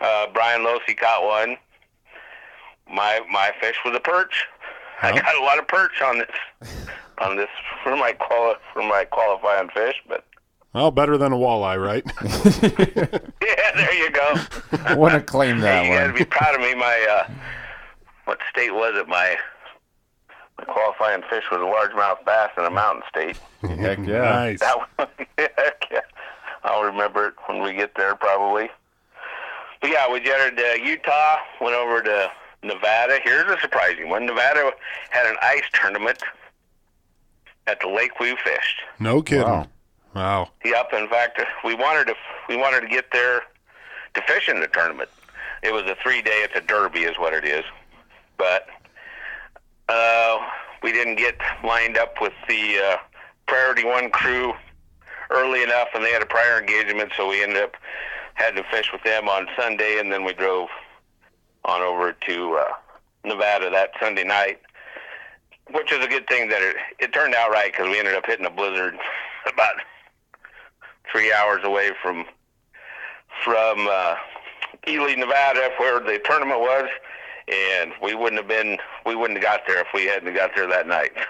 Uh, Brian Losey caught one. My my fish was a perch. I got a lot of perch on this on this for my quali- for my qualifying fish, but Well, better than a walleye, right? yeah, there you go. I want to claim that Hey, you got to be proud of me. My uh, what state was it? My my qualifying fish was a largemouth bass in a mountain state. Heck yeah. Nice. That one, heck yeah. I'll remember it when we get there probably. But yeah, we jetted to Utah, went over to Nevada. Here's a surprising one. Nevada had an ice tournament at the lake we fished. No kidding. Wow. Wow. Yep. In fact, we wanted to we wanted to get there to fish in the tournament. It was a three day. It's a derby, is what it is. But uh, we didn't get lined up with the uh, Priority One crew early enough, and they had a prior engagement, so we ended up having to fish with them on Sunday, and then we drove on over to uh, Nevada that Sunday night. Which is a good thing that it, it turned out right because we ended up hitting a blizzard about three hours away from from uh, Ely, Nevada, where the tournament was, and we wouldn't have been we wouldn't have got there if we hadn't got there that night.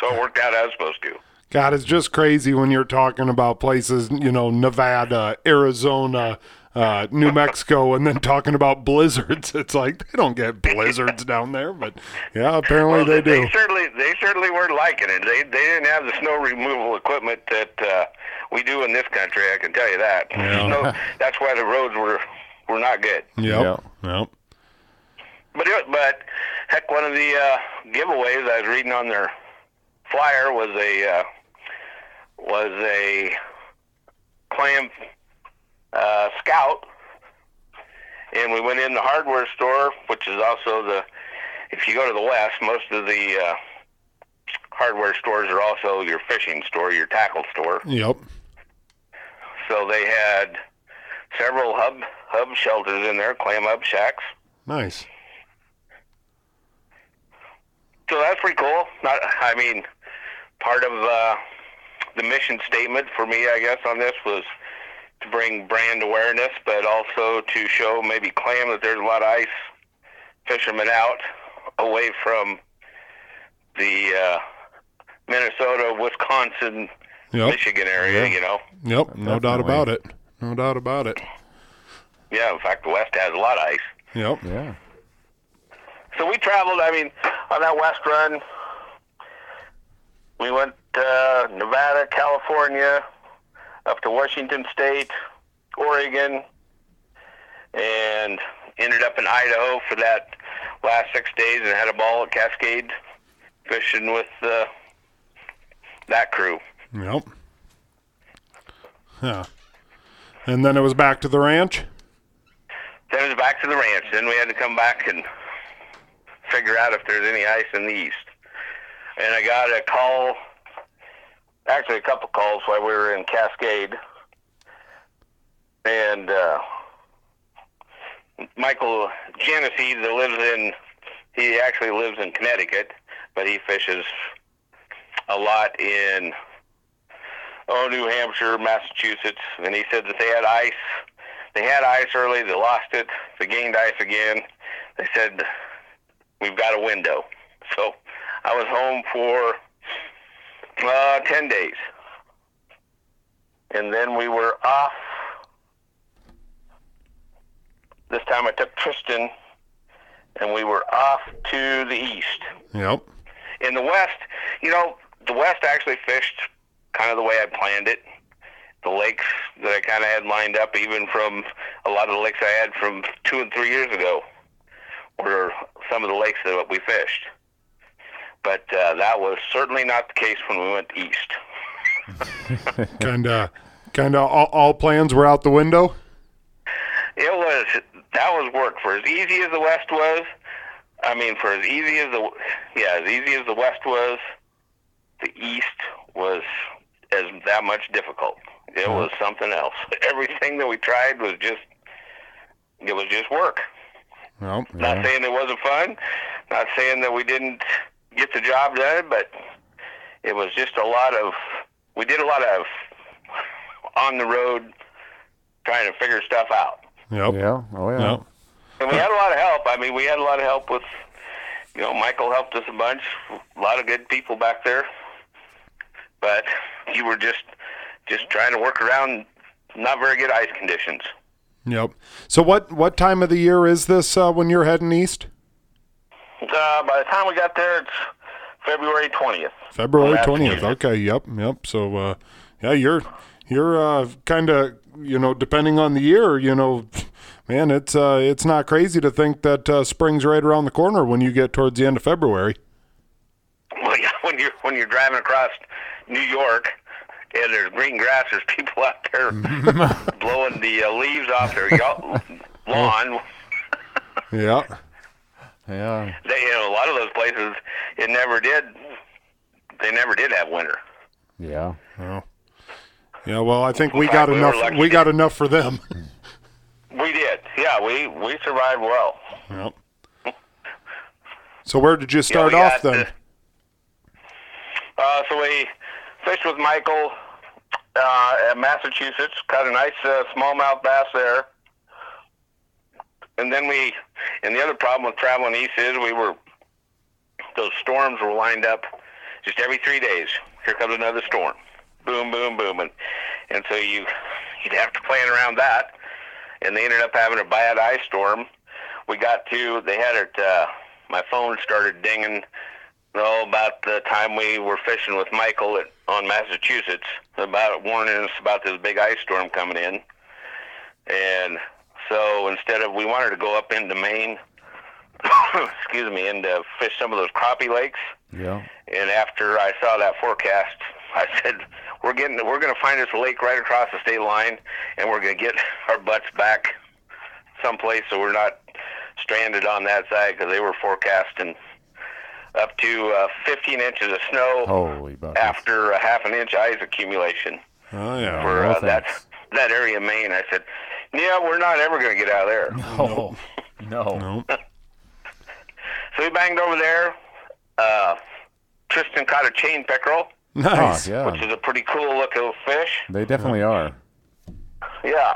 So it worked out as supposed to. God, it's just crazy when you're talking about places, you know, Nevada, Arizona, uh, New Mexico, and then talking about blizzards. It's like they don't get blizzards down there, but yeah, apparently they do. They certainly they certainly weren't liking it. They they didn't have the snow removal equipment that uh, we do in this country. I can tell you that. Yeah. Snow, that's why the roads were were not good. Yep. Yep. But it, but heck, one of the uh, giveaways I was reading on their flyer was a uh, was a clam uh, scout, and we went in the hardware store, which is also the if you go to the west, most of the uh, hardware stores are also your fishing store, your tackle store. Yep. So they had several hub hub shelters in there, clam hub shacks. Nice. So that's pretty cool. Not, I mean, part of uh, the mission statement for me, I guess, on this was to bring brand awareness, but also to show maybe claim that there's a lot of ice fishermen out away from the uh, Minnesota, Wisconsin, Yep. Michigan area. You know, Yep. No doubt about it. No doubt about it. yeah. In fact, the West has a lot of ice. Yep. Yeah. So we traveled. I mean, on that west run, we went uh, Nevada, California, up to Washington State, Oregon, and ended up in Idaho for that last six days, and had a ball at Cascade fishing with uh, that crew. Yep. Yeah. And then it was back to the ranch. Then it was back to the ranch. Then we had to come back and figure out if there's any ice in the east. And I got a call, actually a couple calls while we were in Cascade. And uh, Michael Genesee that lives in, he actually lives in Connecticut, but he fishes a lot in, oh, New Hampshire, Massachusetts. And he said that they had ice they had ice early, they lost it, they gained ice again. They said, We've got a window. So I was home for uh, 10 days. And then we were off. This time I took Tristan, and we were off to the east. Yep. In the west, you know, the west actually fished kind of the way I planned it. The lakes that I kind of had lined up, even from a lot of the lakes I had from two and three years ago, were some of the lakes that we fished. But uh, that was certainly not the case when we went east. Kind of, kind of all, all plans were out the window. It was that was work for as easy as the west was. I mean, for as easy as the yeah, as easy as the west was, the east was as that much difficult. It was something else. Everything that we tried was just it was just work. Yep. Not saying it wasn't fun, not saying that we didn't get the job done, but it was just a lot of we did a lot of on the road trying to figure stuff out. Yep. Yeah. Oh yeah. Yep. And we had a lot of help. I mean, we had a lot of help with, you know, Michael helped us a bunch. A lot of good people back there. But you were just, just trying to work around not very good ice conditions. Yep. So what what time of the year is this uh, when you're heading east? Uh, by the time we got there, it's February twentieth. February twentieth. year. Okay. Yep. Yep. So uh, yeah, you're you're uh, kind of you know depending on the year, you know, man, it's uh, it's not crazy to think that uh, spring's right around the corner when you get towards the end of February. Well, yeah, when you're when you're driving across New York and there's green grass, there's people out there blowing the uh, leaves off their lawn. Yeah. Yeah. They, you know, a lot of those places, it never did. They never did have winter. Yeah. Yeah. Well, I think we In got we enough. We got enough for them. We did. Yeah, we we survived well. Yep. So where did you start we off then? the- uh, so we fished with Michael uh, at Massachusetts. Caught a nice uh, smallmouth bass there. And then we, and the other problem with traveling east is we were, those storms were lined up just every three days. Here comes another storm. Boom, boom, boom. And, and so you, you'd have to plan around that. And they ended up having a bad ice storm. We got to, they had it, uh, my phone started dinging no, about the time we were fishing with Michael at, on Massachusetts, about warning us about this big ice storm coming in. And so instead of, we wanted to go up into Maine, excuse me, and uh, fish some of those crappie lakes. Yeah. And after I saw that forecast, I said, "We're getting, we're going to find this lake right across the state line, and we're going to get our butts back someplace so we're not stranded on that side because they were forecasting up to uh, 15 inches of snow after a half an inch ice accumulation Oh yeah. for no uh, that that area of Maine." I said, "Yeah, we're not ever going to get out of there." Oh. No. No. So we banged over there. Uh, Tristan caught a chain pickerel Nice. Oh, yeah. which is a pretty cool looking fish. They definitely are. Yeah.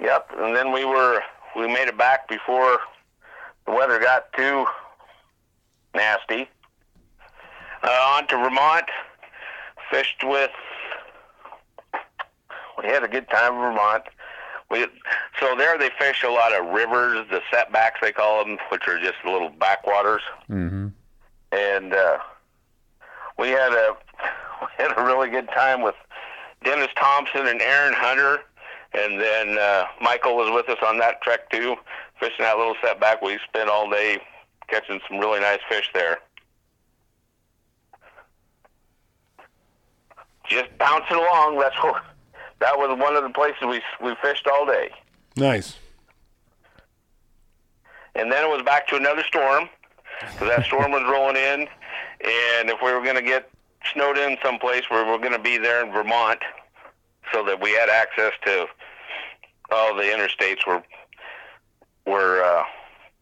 Yep. And then we were we made it back before the weather got too nasty. Uh, on to Vermont. Fished with. We had a good time in Vermont. We so there they fish a lot of rivers, the setbacks they call them, which are just little backwaters. Mm-hmm. And uh, we had a we had a really good time with Dennis Thompson and Aaron Hunter, and then uh, Michael was with us on that trek too, fishing that little setback. We spent all day catching some really nice fish there. Just bouncing along. That's what. That was one of the places we we fished all day. Nice. and then it was back to another storm because that storm was rolling in, and if we were going to get snowed in someplace, we were going to be there in Vermont, so that we had access to all the interstates were were uh,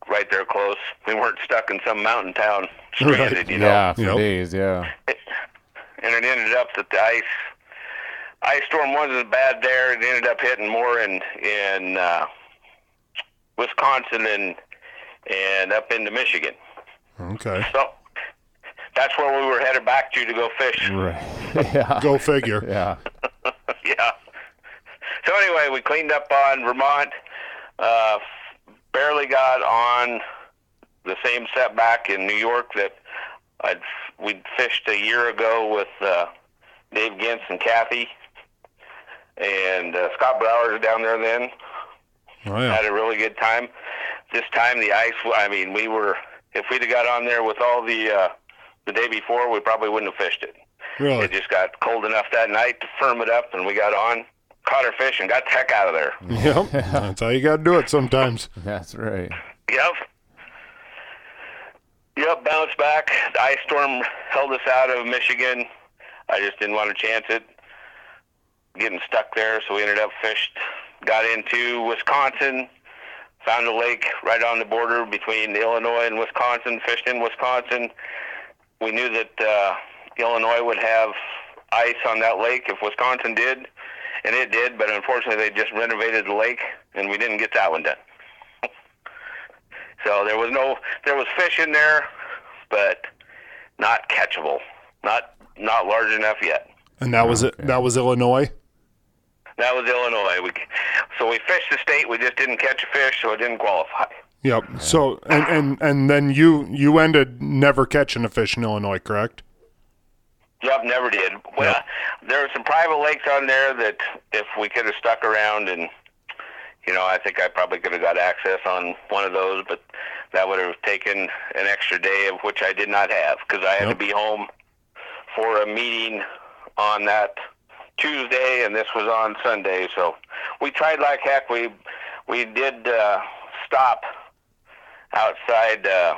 right there close. We weren't stuck in some mountain town stranded, Right. you know. Yeah, for Yep. days. Yeah. And it ended up that the ice ice storm wasn't as bad there. It ended up hitting more in in uh, Wisconsin and and up into Michigan. Okay. So that's where we were headed back to to go fish. Right. yeah. Go figure. Yeah. yeah. So anyway, we cleaned up on Vermont. Uh, barely got on the same setback in New York that I'd we'd fished a year ago with uh, Dave Genz and Kathy, and uh, Scott Brower's down there then. Oh yeah. Had a really good time. This time the ice. I mean, we were. If we'd have got on there with all the uh, the day before, we probably wouldn't have fished it. Really. It just got cold enough that night to firm it up, and we got on, caught our fish, and got the heck out of there. Yep. That's how you got to do it sometimes. That's right. Yep. Yep, bounced back. The ice storm held us out of Michigan. I just didn't want to chance it getting stuck there, so we ended up fished, got into Wisconsin, found a lake right on the border between Illinois and Wisconsin, fished in Wisconsin. We knew that uh, Illinois would have ice on that lake if Wisconsin did, and it did, but unfortunately they just renovated the lake, and we didn't get that one done. So there was no, there was fish in there, but not catchable, not not large enough yet. And that was it. That was Illinois. That was Illinois. We, so we fished the state. We just didn't catch a fish, so it didn't qualify. Yep. So and and and then you you ended never catching a fish in Illinois, correct? Yep, never did. Well, there were some private lakes on there that if we could have stuck around and, you know, I think I probably could have got access on one of those, but that would have taken an extra day of which I did not have because I had Yep. to be home for a meeting on that Tuesday and this was on Sunday. So we tried like heck. We we did uh, stop outside. Uh,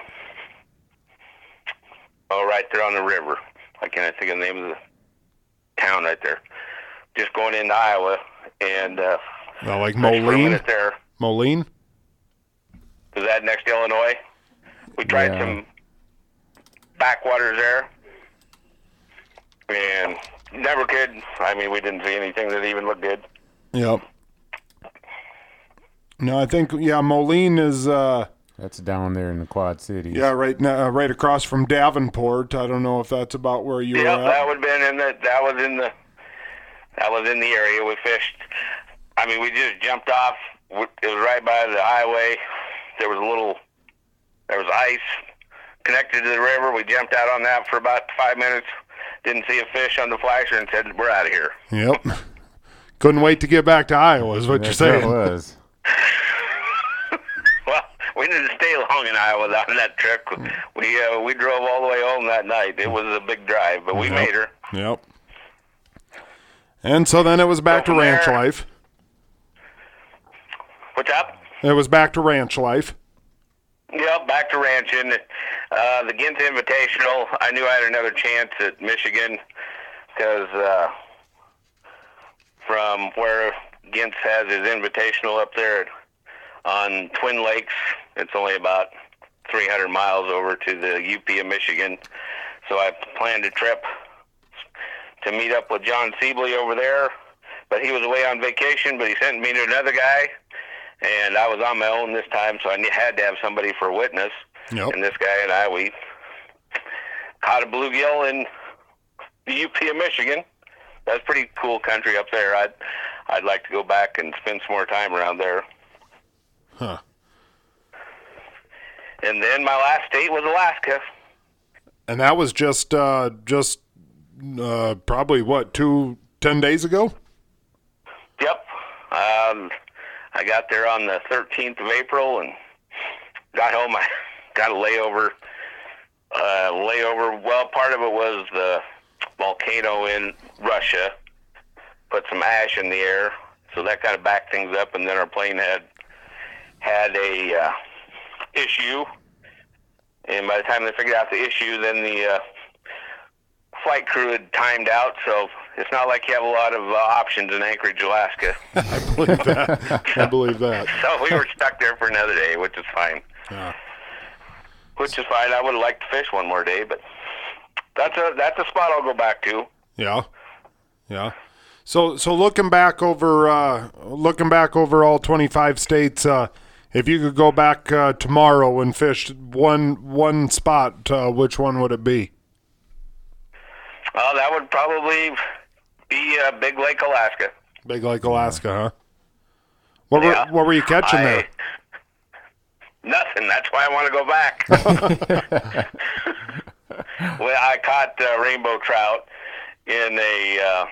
oh, right there on the river. I can't think of the name of the town right there. Just going into Iowa, and uh, like fished for a Moline. there. Moline. Is that next to Illinois? We tried Yeah. some backwaters there, and never could. I mean, we didn't see anything that even looked good. Yep. No, I think yeah, Moline is uh That's down there in the Quad Cities. yeah right now uh, right across from Davenport. I don't know if that's about where you Yep, were that would have been in the. That was in the. That was in the area we fished. I mean, we just jumped off. It was right by the highway. There was a little. There was ice connected to the river. We jumped out on that for about five minutes. Didn't see a fish on the flasher and said, "We're out of here." Yep. Couldn't wait to get back to Iowa. Is what That you're sure saying? was. Well, we didn't stay long in Iowa on that trip. We uh, we drove all the way home that night. It was a big drive, but we Yep. made her. Yep. And so then it was back to ranch there. life. What's up? It was back to ranch life. Yep, back to ranching. Uh, the Genz Invitational. I knew I had another chance at Michigan because uh, from where Genz has his Invitational up there on Twin Lakes, it's only about 300 miles over to the UP of Michigan. So I planned a trip to meet up with John Sibley over there, but he was away on vacation. But he sent me to another guy, and I was on my own this time, so I had to have somebody for a witness. Yep. And this guy and I, we caught a bluegill in the UP of Michigan. That's pretty cool country up there. I'd I'd like to go back and spend some more time around there. Huh. And then my last state was Alaska. And that was just uh, just uh, probably what two ten days ago. Yep. Um, I got there on the 13th of April and got home. I got a layover. Uh, layover. Well, part of it was the volcano in Russia put some ash in the air, so that kind of backed things up. And then our plane had had a uh, issue, and by the time they figured out the issue, then the uh, flight crew had timed out. So it's not like you have a lot of uh, options in Anchorage, Alaska. I believe that. I believe that. so we were stuck there for another day, which is fine. Yeah. Which is fine. I would have liked to fish one more day, but that's a that's a spot I'll go back to. Yeah. Yeah. So so looking back over uh, looking back over all 25 states uh, if you could go back uh, tomorrow and fish one one spot uh, which one would it be? Well, that would probably be uh, Big Lake, Alaska. Big Lake Alaska, huh? What Yeah. were what were you catching I- there? Nothing. That's why I want to go back. well, I caught uh, rainbow trout in a uh,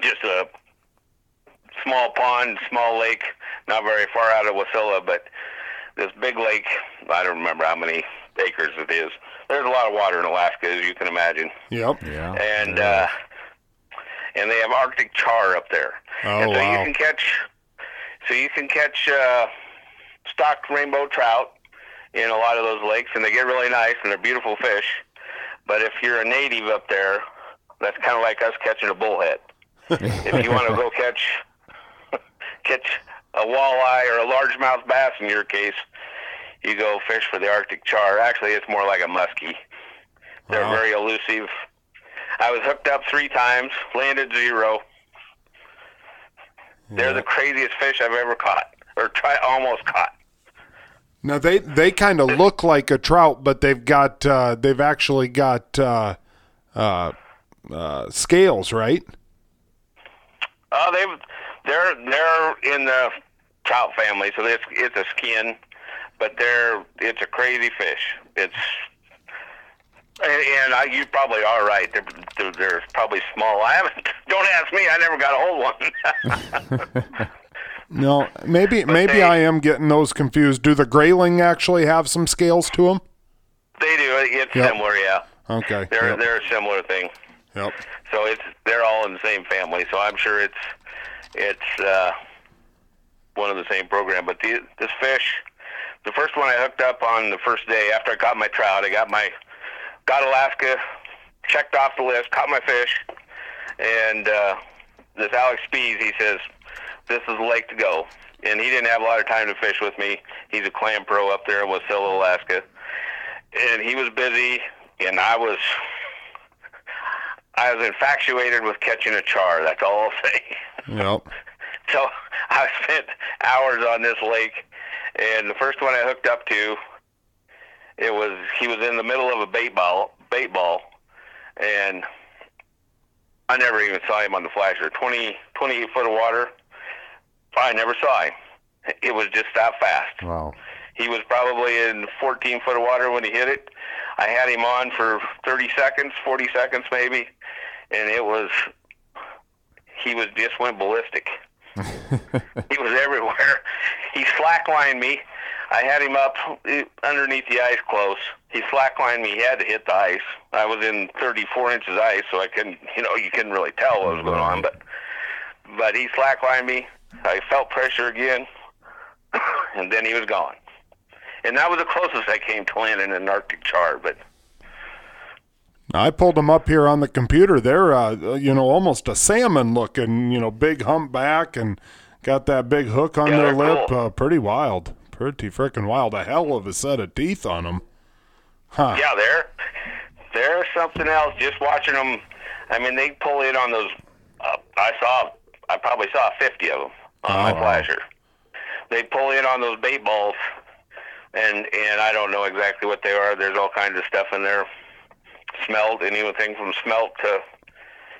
just a small pond, small lake, not very far out of Wasilla, but this big lake. I don't remember how many acres it is. There's a lot of water in Alaska, as you can imagine, Yep. Yeah. and uh, and they have Arctic char up there. Oh, and so wow. you can catch, so you can catch uh, stocked rainbow trout in a lot of those lakes, and they get really nice and they're beautiful fish. But if you're a native up there, that's kind of like us catching a bullhead. if you want to go catch catch a walleye or a largemouth bass, in your case, you go fish for the Arctic char. Actually, it's more like a muskie. They're Wow. very elusive. I was hooked up three times, landed zero. They're the craziest fish I've ever caught, or try almost caught. Now they they kind of look like a trout, but they've got uh, they've actually got uh, uh, uh, scales, right? Oh, they they're they're in the trout family, so it's it's a skin, but they're it's a crazy fish. It's and, I, you probably are right. They're, they're they're probably small. I haven't. Don't ask me. I never got a hold one. No, maybe maybe they- I am getting those confused. Do the grayling actually have some scales to them? they do. It's Yep. similar, yeah. Okay. They're Yep. they're a similar thing. Yep. So it's they're all in the same family. So I'm sure it's it's uh, one of the same program. But the, this fish, the first one I hooked up on the first day after I caught my trout, I got my got Alaska, checked off the list, caught my fish, and uh, this Alex Spees, he says, "This is the lake to go." And he didn't have a lot of time to fish with me. He's a clam pro up there in Wasilla, Alaska, and he was busy, and I was I was infatuated with catching a char. That's all I'll say. Yep. So I spent hours on this lake, and the first one I hooked up to, it was he was in the middle of a bait ball, bait ball, and I never even saw him on the flasher. 20, 28 foot of water. I never saw him. It was just that fast. Wow. He was probably in 14 foot of water when he hit it. I had him on for 30 seconds, 40 seconds maybe, and it was he was just went ballistic. he was everywhere. He slacklined me. I had him up eh, underneath the ice close. He slacklined me. He had to hit the ice. I was in 34 inches ice, so I couldn't, you know, you couldn't really tell what was going on. But but he slacklined me. I felt pressure again, and then he was gone. And that was the closest I came to landing an Arctic char. But I pulled them up here on the computer. They're, uh, you know, almost a salmon looking, you know, big humpback and got that big hook on Yeah, their lip. cool. Uh, pretty wild. Pretty freaking wild. A hell of a set of teeth on them. Huh. yeah, they're they're something else. Just watching them I mean, they pull in on those. Uh, I saw, I probably saw 50 of them on my oh, wow. They pull in on those bait balls, and and I don't know exactly what they are. There's all kinds of stuff in there. Smelt, anything from smelt to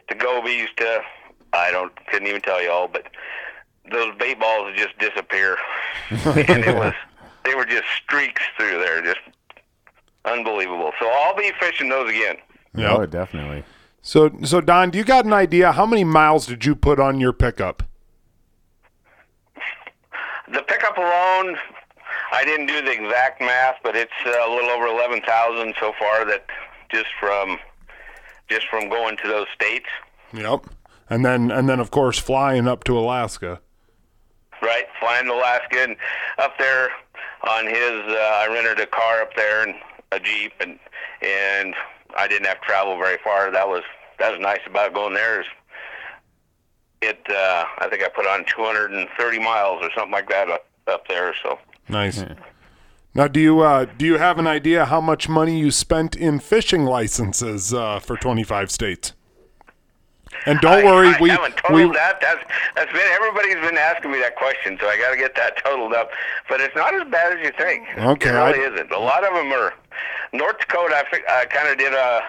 to gobies to I don't couldn't even tell you all, but those bait balls just disappear, and it was they were just streaks through there, just unbelievable. So I'll be fishing those again. Yep. Oh, definitely. So, so Don, do you got an idea how many miles did you put on your pickup? The pickup alone, I didn't do the exact math, but it's uh, a little over eleven thousand so far. That just from just from going to those states, Yep. And then, and then, of course, flying up to Alaska. right? Flying to Alaska and up there on his. Uh, I rented a car up there and a jeep, and and I didn't have to travel very far. That was that was nice about going there. Is it? Uh, I think I put on 230 miles or something like that up, up there. So. Nice. Now, do you uh, do you have an idea how much money you spent in fishing licenses uh, for 25 states? And don't I, worry, I we haven't totaled we that. That's that's been everybody's been asking me that question, so I got to get that totaled up. But it's not as bad as you think. Okay, it really I- isn't. A lot of them are. North Dakota, I, fi- I kind of did a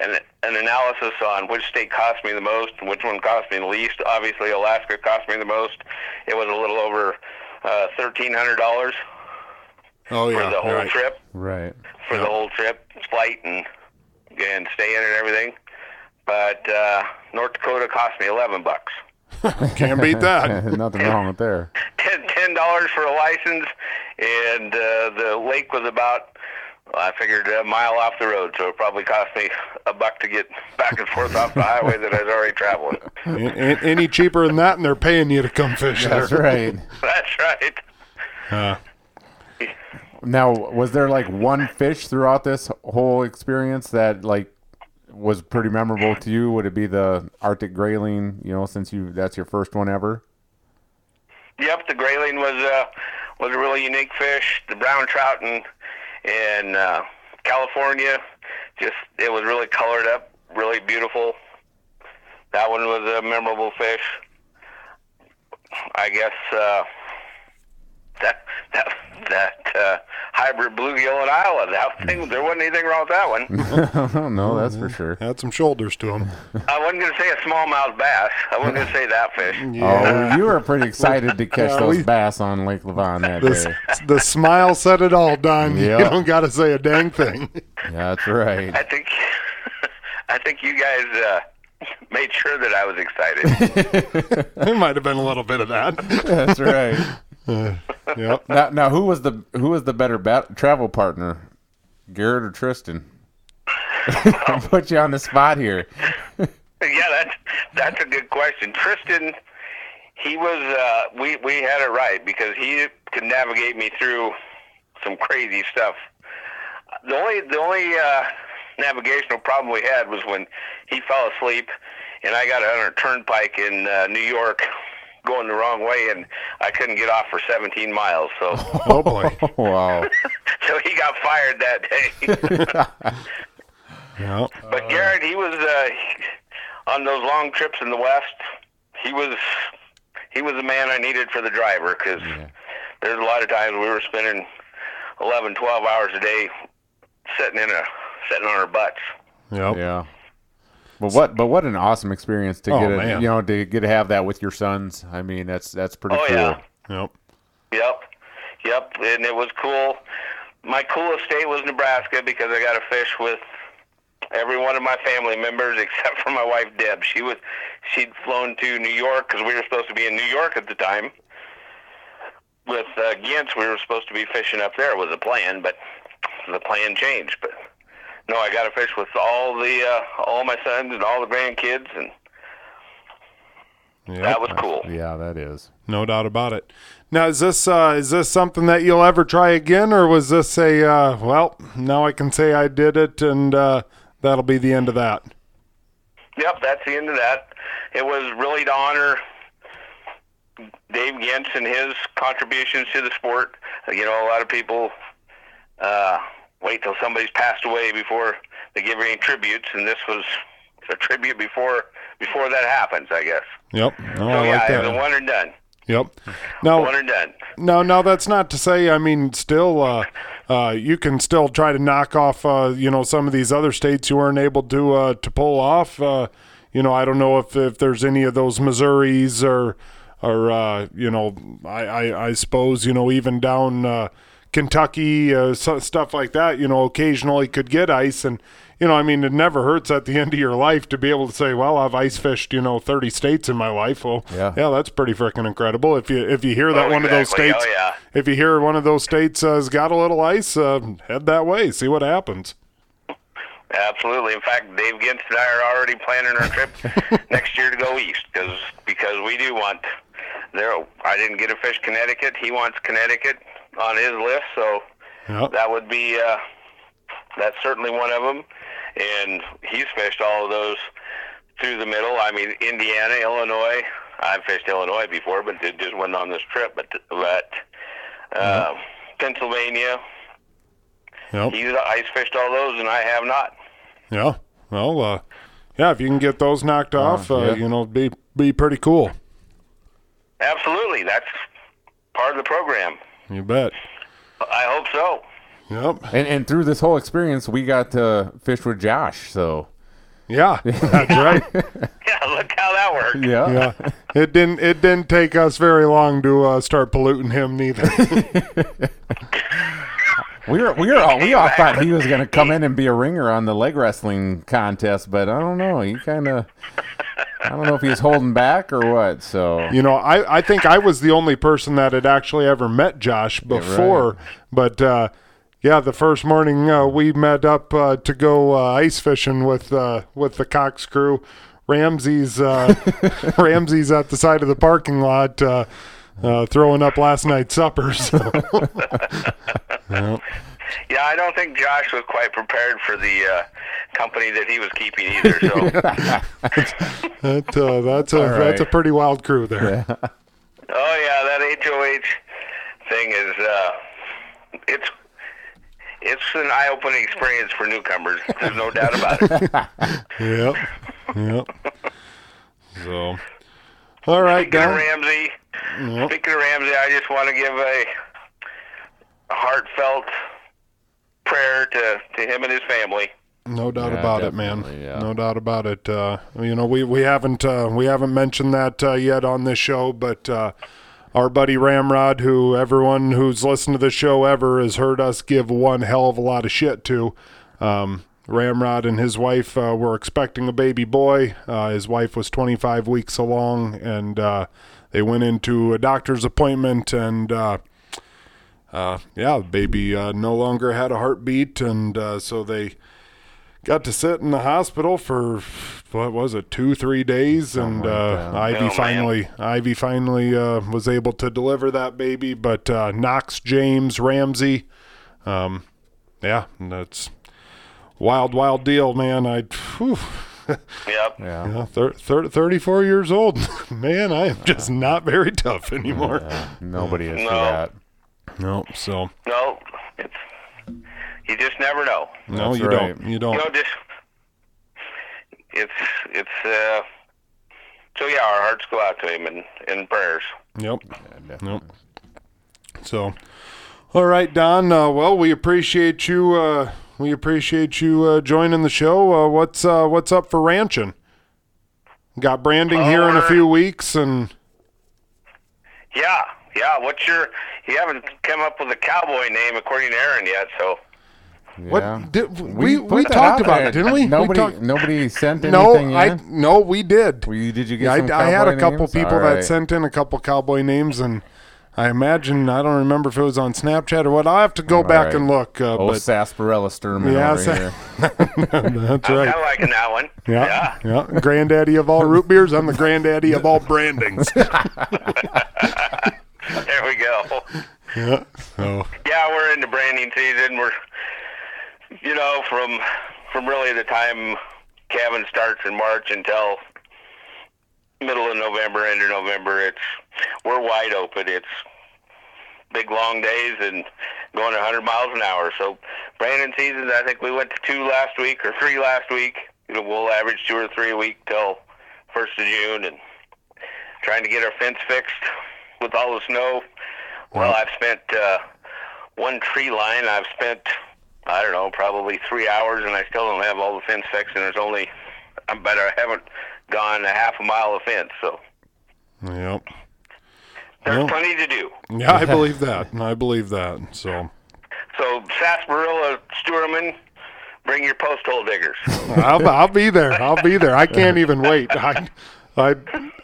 an, an analysis on which state cost me the most and which one cost me the least. Obviously, Alaska cost me the most. It was a little over uh, thirteen hundred dollars oh for yeah, the whole right. trip. Right. For the whole trip, flight and and staying and everything. But uh, North Dakota cost me eleven bucks. Can't beat that. Nothing wrong with there. Ten dollars for a license, and uh, the lake was about. Well, I figured a mile off the road, so it probably cost me a buck to get back and forth off the highway that I was already traveling. A- a- Any cheaper than that, and they're paying you to come fish That's there. right. That's right. Uh, Now, was there like one fish throughout this whole experience that like was pretty memorable to you? Would it be the Arctic grayling? You know, since you that's your first one ever. Yep, the grayling was uh, was a really unique fish. The brown trout in in uh, California, just it was really colored up, really beautiful. That one was a memorable fish. I guess uh, that that that uh, hybrid bluegill in Iowa. That thing, there wasn't anything wrong with that one. no, that's for sure. had some shoulders to them. I wasn't going to say a smallmouth bass. I wasn't going to say that fish. Oh, you were pretty excited to catch Yeah, those we- bass on Lake Levon that The, day. the smile said it all, Don. You don't got to say a dang thing. Yeah, that's right. I think I think you guys uh, made sure that I was excited. there might have been a little bit of that. That's right. Yep. Now, now, who was the who was the better bat- travel partner, Garrett or Tristan? I'll put you on the spot here. yeah, that's that's a good question. Tristan, he was uh, we we had it right because he could navigate me through some crazy stuff. The only the only uh, navigational problem we had was when he fell asleep, and I got on a turnpike in uh, New York going the wrong way, and I couldn't get off for 17 miles. So Oh boy. wow. so he got fired that day. Yep. But Garrett, he was uh, on those long trips in the West. He was he was the man I needed for the driver because there's a lot of times we were spending 11, 12 hours a day sitting in a sitting on our butts. Yep. Yeah. But what but what an awesome experience to Oh, get a, you know to get to have that with your sons. I mean that's that's pretty Oh cool. yeah, Yep. yep, yep, and it was cool. My coolest state was Nebraska because I got to fish with every one of my family members except for my wife Deb. She was she'd flown to New York because we were supposed to be in New York at the time. With uh, Genz, we were supposed to be fishing up there was the plan, but the plan changed. But no, I got to fish with all the uh, all my sons and all the grandkids, and Yep. that was cool. Yeah, that is. No doubt about it. Now, is this uh, is this something that you'll ever try again, or was this a uh, well? Now I can say I did it, and uh, that'll be the end of that. Yep, that's the end of that. It was really to honor Dave Genz and his contributions to the sport. You know, a lot of people uh, wait till somebody's passed away before they give any tributes, and this was a tribute before before that happens, I guess. Yep. Oh, So I yeah, like that. one and done. Yep. Now, One and done. No, no, that's not to say. I mean, still, uh, uh, you can still try to knock off, uh, you know, some of these other states you weren't able to uh, to pull off. Uh, you know, I don't know if, if there's any of those Missouris or or uh, you know, I, I I suppose you know even down uh, Kentucky, uh, so, stuff like that. You know, occasionally could get ice and. You know, I mean, it never hurts at the end of your life to be able to say, "Well, I've ice fished, you know, 30 states in my life." Well, Yeah. yeah, that's pretty freaking incredible. If you if you hear that Oh, one of those states, Oh, yeah. if you hear one of those states uh, has got a little ice, uh, head that way. See what happens. Absolutely. In fact, Dave Genz and I are already planning our trip next year to go east because because we do want there. I didn't get to fish Connecticut. He wants Connecticut on his list, so Yeah. that would be uh, that's certainly one of them. And he's fished all of those through the middle. I mean, Indiana, Illinois. I've fished Illinois before, but it just went on this trip. But but uh, Pennsylvania, Yep. he's ice fished all those, and I have not. Yeah. Well, uh, yeah. If you can get those knocked off, uh, yeah. you know, be be pretty cool. Absolutely, that's part of the program. You bet. I hope so. Yep. And and through this whole experience, we got to fish with Josh. So Yeah. That's right. Yeah, look how that worked. yeah, Yeah. It didn't. It didn't take us very long to uh, start polluting him, neither. we were we were all, we all thought he was going to come in and be a ringer on the leg wrestling contest, but I don't know. He kind of I don't know if he was holding back or what. So You know, I, I think I was the only person that had actually ever met Josh before. But uh, yeah, the first morning uh, we met up uh, to go uh, ice fishing with uh, with the Cox crew. Ramsey's uh, Ramsey's at the side of the parking lot uh, throwing up last night's supper. So. Yeah, I don't think Josh was quite prepared for the uh, company that he was keeping either. So, that, uh, that's a All that's a pretty wild crew there. oh yeah, that HOH thing is uh, it's it's an eye-opening experience for newcomers. There's no doubt about it. Yep. Yep. So, all right, Speaking of Don. Ramsey, Yep. speaking of Ramsey, I just want to give a, a heartfelt prayer to, to him and his family. No doubt Yeah, about it, man. yeah. No doubt about it. Uh, you know, we we haven't uh, we haven't mentioned that uh, yet on this show, but uh, our buddy Ramrod, who everyone who's listened to the show ever has heard us give one hell of a lot of shit to. Um, Ramrod and his wife uh, were expecting a baby boy. Uh, his wife was 25 weeks along, and uh, they went into a doctor's appointment, and uh, uh, yeah, the baby uh, no longer had a heartbeat, and uh, so they got to sit in the hospital for what was it, two, three days, and like uh. Ivy Oh, man. finally, Ivy finally uh, was able to deliver that baby. But uh, Knox, James, Ramsey, um, yeah, that's wild, wild deal, man. I, whew, Yep. yeah. yeah, thir- thir- 34 years old, man. I am just not very tough anymore. Yeah, Nobody is for that. No, so No, it's you just never know. no, That's you right. don't, you You don't. know, just it's it's uh. So yeah, our hearts go out to him and in prayers. Yep. Yeah, definitely. Nope. So, all right, Don. Uh, well, we appreciate you. Uh, we appreciate you uh, joining the show. Uh, what's uh, what's up for ranching? Got branding here in a few weeks, and Yeah, yeah. What's your? You haven't come up with a cowboy name according to Aaron yet, so what Yeah. did, we we, put that talked about there. it, didn't we? we Nobody, nobody sent no, anything I in. no, we did. Were you, did you get Yeah, some I, I had a couple names? people All that right. sent in a couple cowboy names, and I imagine I don't remember if it was on Snapchat or what. I will have to go All back right. and look. Uh, Oh, but sarsaparilla Sturman Yeah, over sa- here. that's I'm right. kind of liking that one. Yeah, yeah, Granddaddy of all root beers. I'm the granddaddy of all brandings. There we go. yeah. So Yeah, we're into branding season. We're, you know, from from really the time cabin starts in March until middle of November, end of November. It's we're wide open. It's big long days and going 100 miles an hour. So branding seasons. I think we went to two last week or three last week. you know, we'll average two or three a week till first of June, and trying to get our fence fixed with all the snow. Well, I've spent uh, one tree line. I've spent I don't know probably three hours, and I still don't have all the fence fixed. And there's only I bet I haven't gone a half a mile of fence, so Yep. There's Well- plenty to do. Yeah, I believe that. I believe that. So So sarsaparilla, Stewerman, bring your post hole diggers. I'll, I'll be there. I'll be there. I can't even wait. I, I,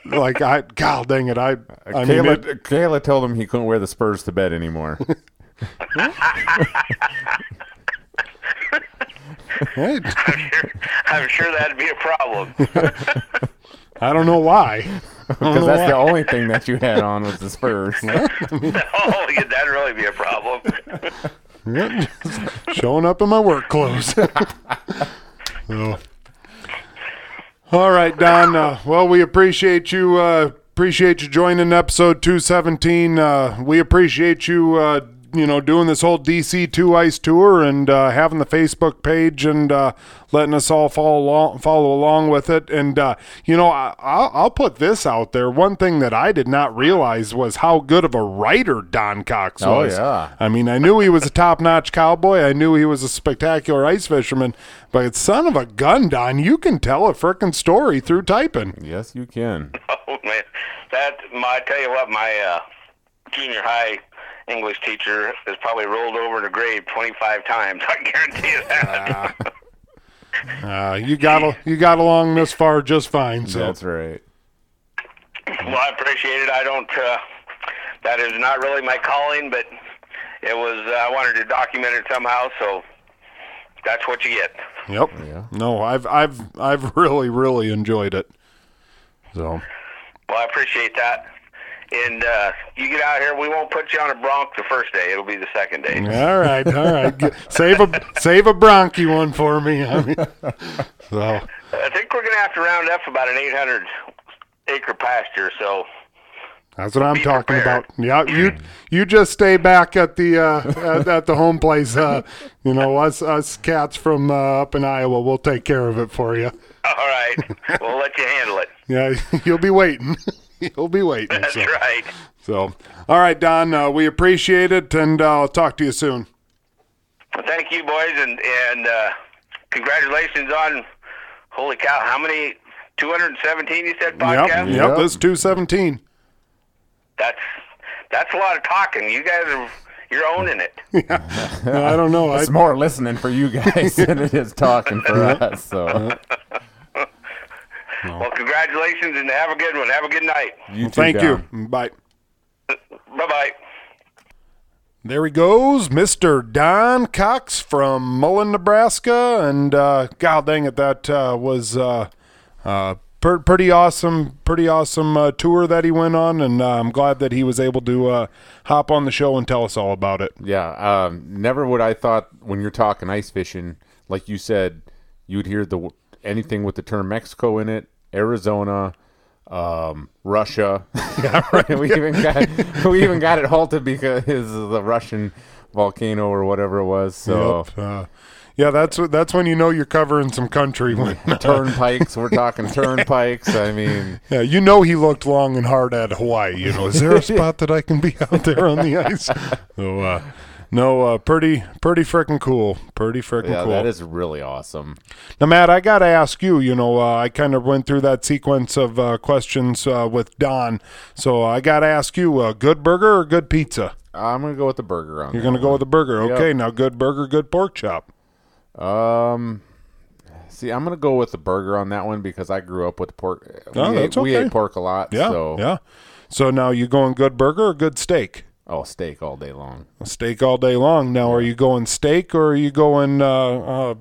like I. God dang it! I. I mean, Kayla, it, Kayla told him he couldn't wear the spurs to bed anymore. hey, I'm sure that'd be a problem. I don't know why. Because know that's the only thing that you had on was the spurs. oh, yeah, that'd really be a problem. Yeah, showing up in my work clothes. So. All right, Don. Uh, well, we appreciate you. Uh, appreciate you joining episode two seventeen. Uh, we appreciate you. You know, doing this whole DC two ice tour and uh, having the Facebook page and uh, letting us all follow along, follow along with it. And uh, you know, I, I'll, I'll put this out there. One thing that I did not realize was how good of a writer Don Cox was. Oh, was. yeah. I mean, I knew he was a top-notch cowboy. I knew he was a spectacular ice fisherman. But son of a gun, Don, you can tell a frickin' story through typing. yes, you can. Oh man, that my I tell you what, my uh, junior high English teacher has probably rolled over in a grave 25 times. I guarantee you that. Uh, you got you got along this far just fine. So That's right. well, I appreciate it. I don't. Uh, that is not really my calling, but it was. Uh, I wanted to document it somehow, so that's what you get. yep. Yeah. No, I've I've I've really really enjoyed it. So Well, I appreciate that. And uh, you get out here. We won't put you on a bronc the first day. It'll be the second day. all right, all right. Get- save a save a bronchi one for me. I mean, so I think we're gonna have to round up about an 800 acre pasture. So That's what I'm talking prepared. about. Yeah, you you just stay back at the uh, at, at the home place. Uh, you know, us us cats from uh, up in Iowa, we'll take care of it for you. all right, we'll let you handle it. Yeah, you'll be waiting. you'll be waiting. That's So, right. so. all right, Don, uh, we appreciate it, and uh, I'll talk to you soon. Well, thank you, boys, and and uh, congratulations on. Holy cow! How many? 217. You said Yep, podcast. yep. Yep. This two seventeen. That's that's a lot of talking. You guys are you're owning it. I don't know. I, It's more listening for you guys than it is talking for us. So Well, congratulations, and have a good one. Have a good night. you too, thank Don. you. Bye. Bye bye. There he goes, Mr. Don Cox from Mullen, Nebraska. And uh, God dang it, that uh, was uh, uh, per- pretty awesome, pretty awesome uh, tour that he went on. And uh, I'm glad that he was able to uh, hop on the show and tell us all about it. Yeah, um, never would I thought when you're talking ice fishing, like you said, you'd hear the anything with the term Mexico in it, Arizona, um, Russia. Yeah, right. we even got we even got it halted because of the Russian volcano or whatever it was. So Yep. Uh, yeah, that's that's when you know you're covering some country. When, turnpikes, we're talking turnpikes. I mean, yeah, you know he looked long and hard at Hawaii. You know, is there a spot that I can be out there on the ice? So, uh, no, uh, pretty pretty freaking cool. Pretty freaking yeah, cool. that is really awesome. Now, Matt, I got to ask you. You know, uh, I kind of went through that sequence of uh, questions uh, with Don, so I got to ask you: uh, good burger or good pizza? I'm gonna go with the burger on. You're going to go with the burger, Yep. okay? Now, good burger, good pork chop. Um, see, I'm gonna go with the burger on that one because I grew up with pork. We, Oh, ate, that's we ate pork a lot. Yeah, so yeah. So now you going good burger or good steak? Oh, steak all day long. Steak all day long. Now, are you going steak or are you going uh, uh,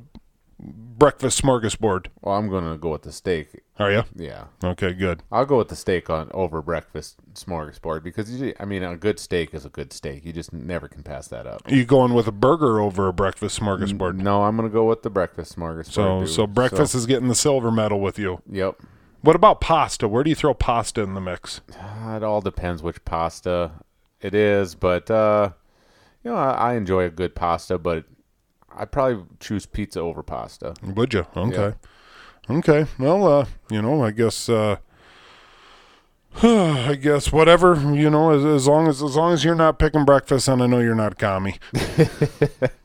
breakfast smorgasbord? Well, I'm gonna go with the steak. Are you? Yeah, Okay, good. I'll go with the steak on over breakfast smorgasbord because you, I mean, a good steak is a good steak. You just never can pass that up. You going with a burger over a breakfast smorgasbord? No, I'm gonna go with the breakfast smorgasbord. So, dude. so breakfast is getting the silver medal with you. Yep. What about pasta? Where do you throw pasta in the mix? Uh, It all depends which pasta it is, but uh, you know, I, I enjoy a good pasta, but I'd probably choose pizza over pasta. Would you? Okay. Okay. Well, uh, you know, I guess uh I guess whatever, you know, as, as long as as long as you're not picking breakfast and I know you're not a commie.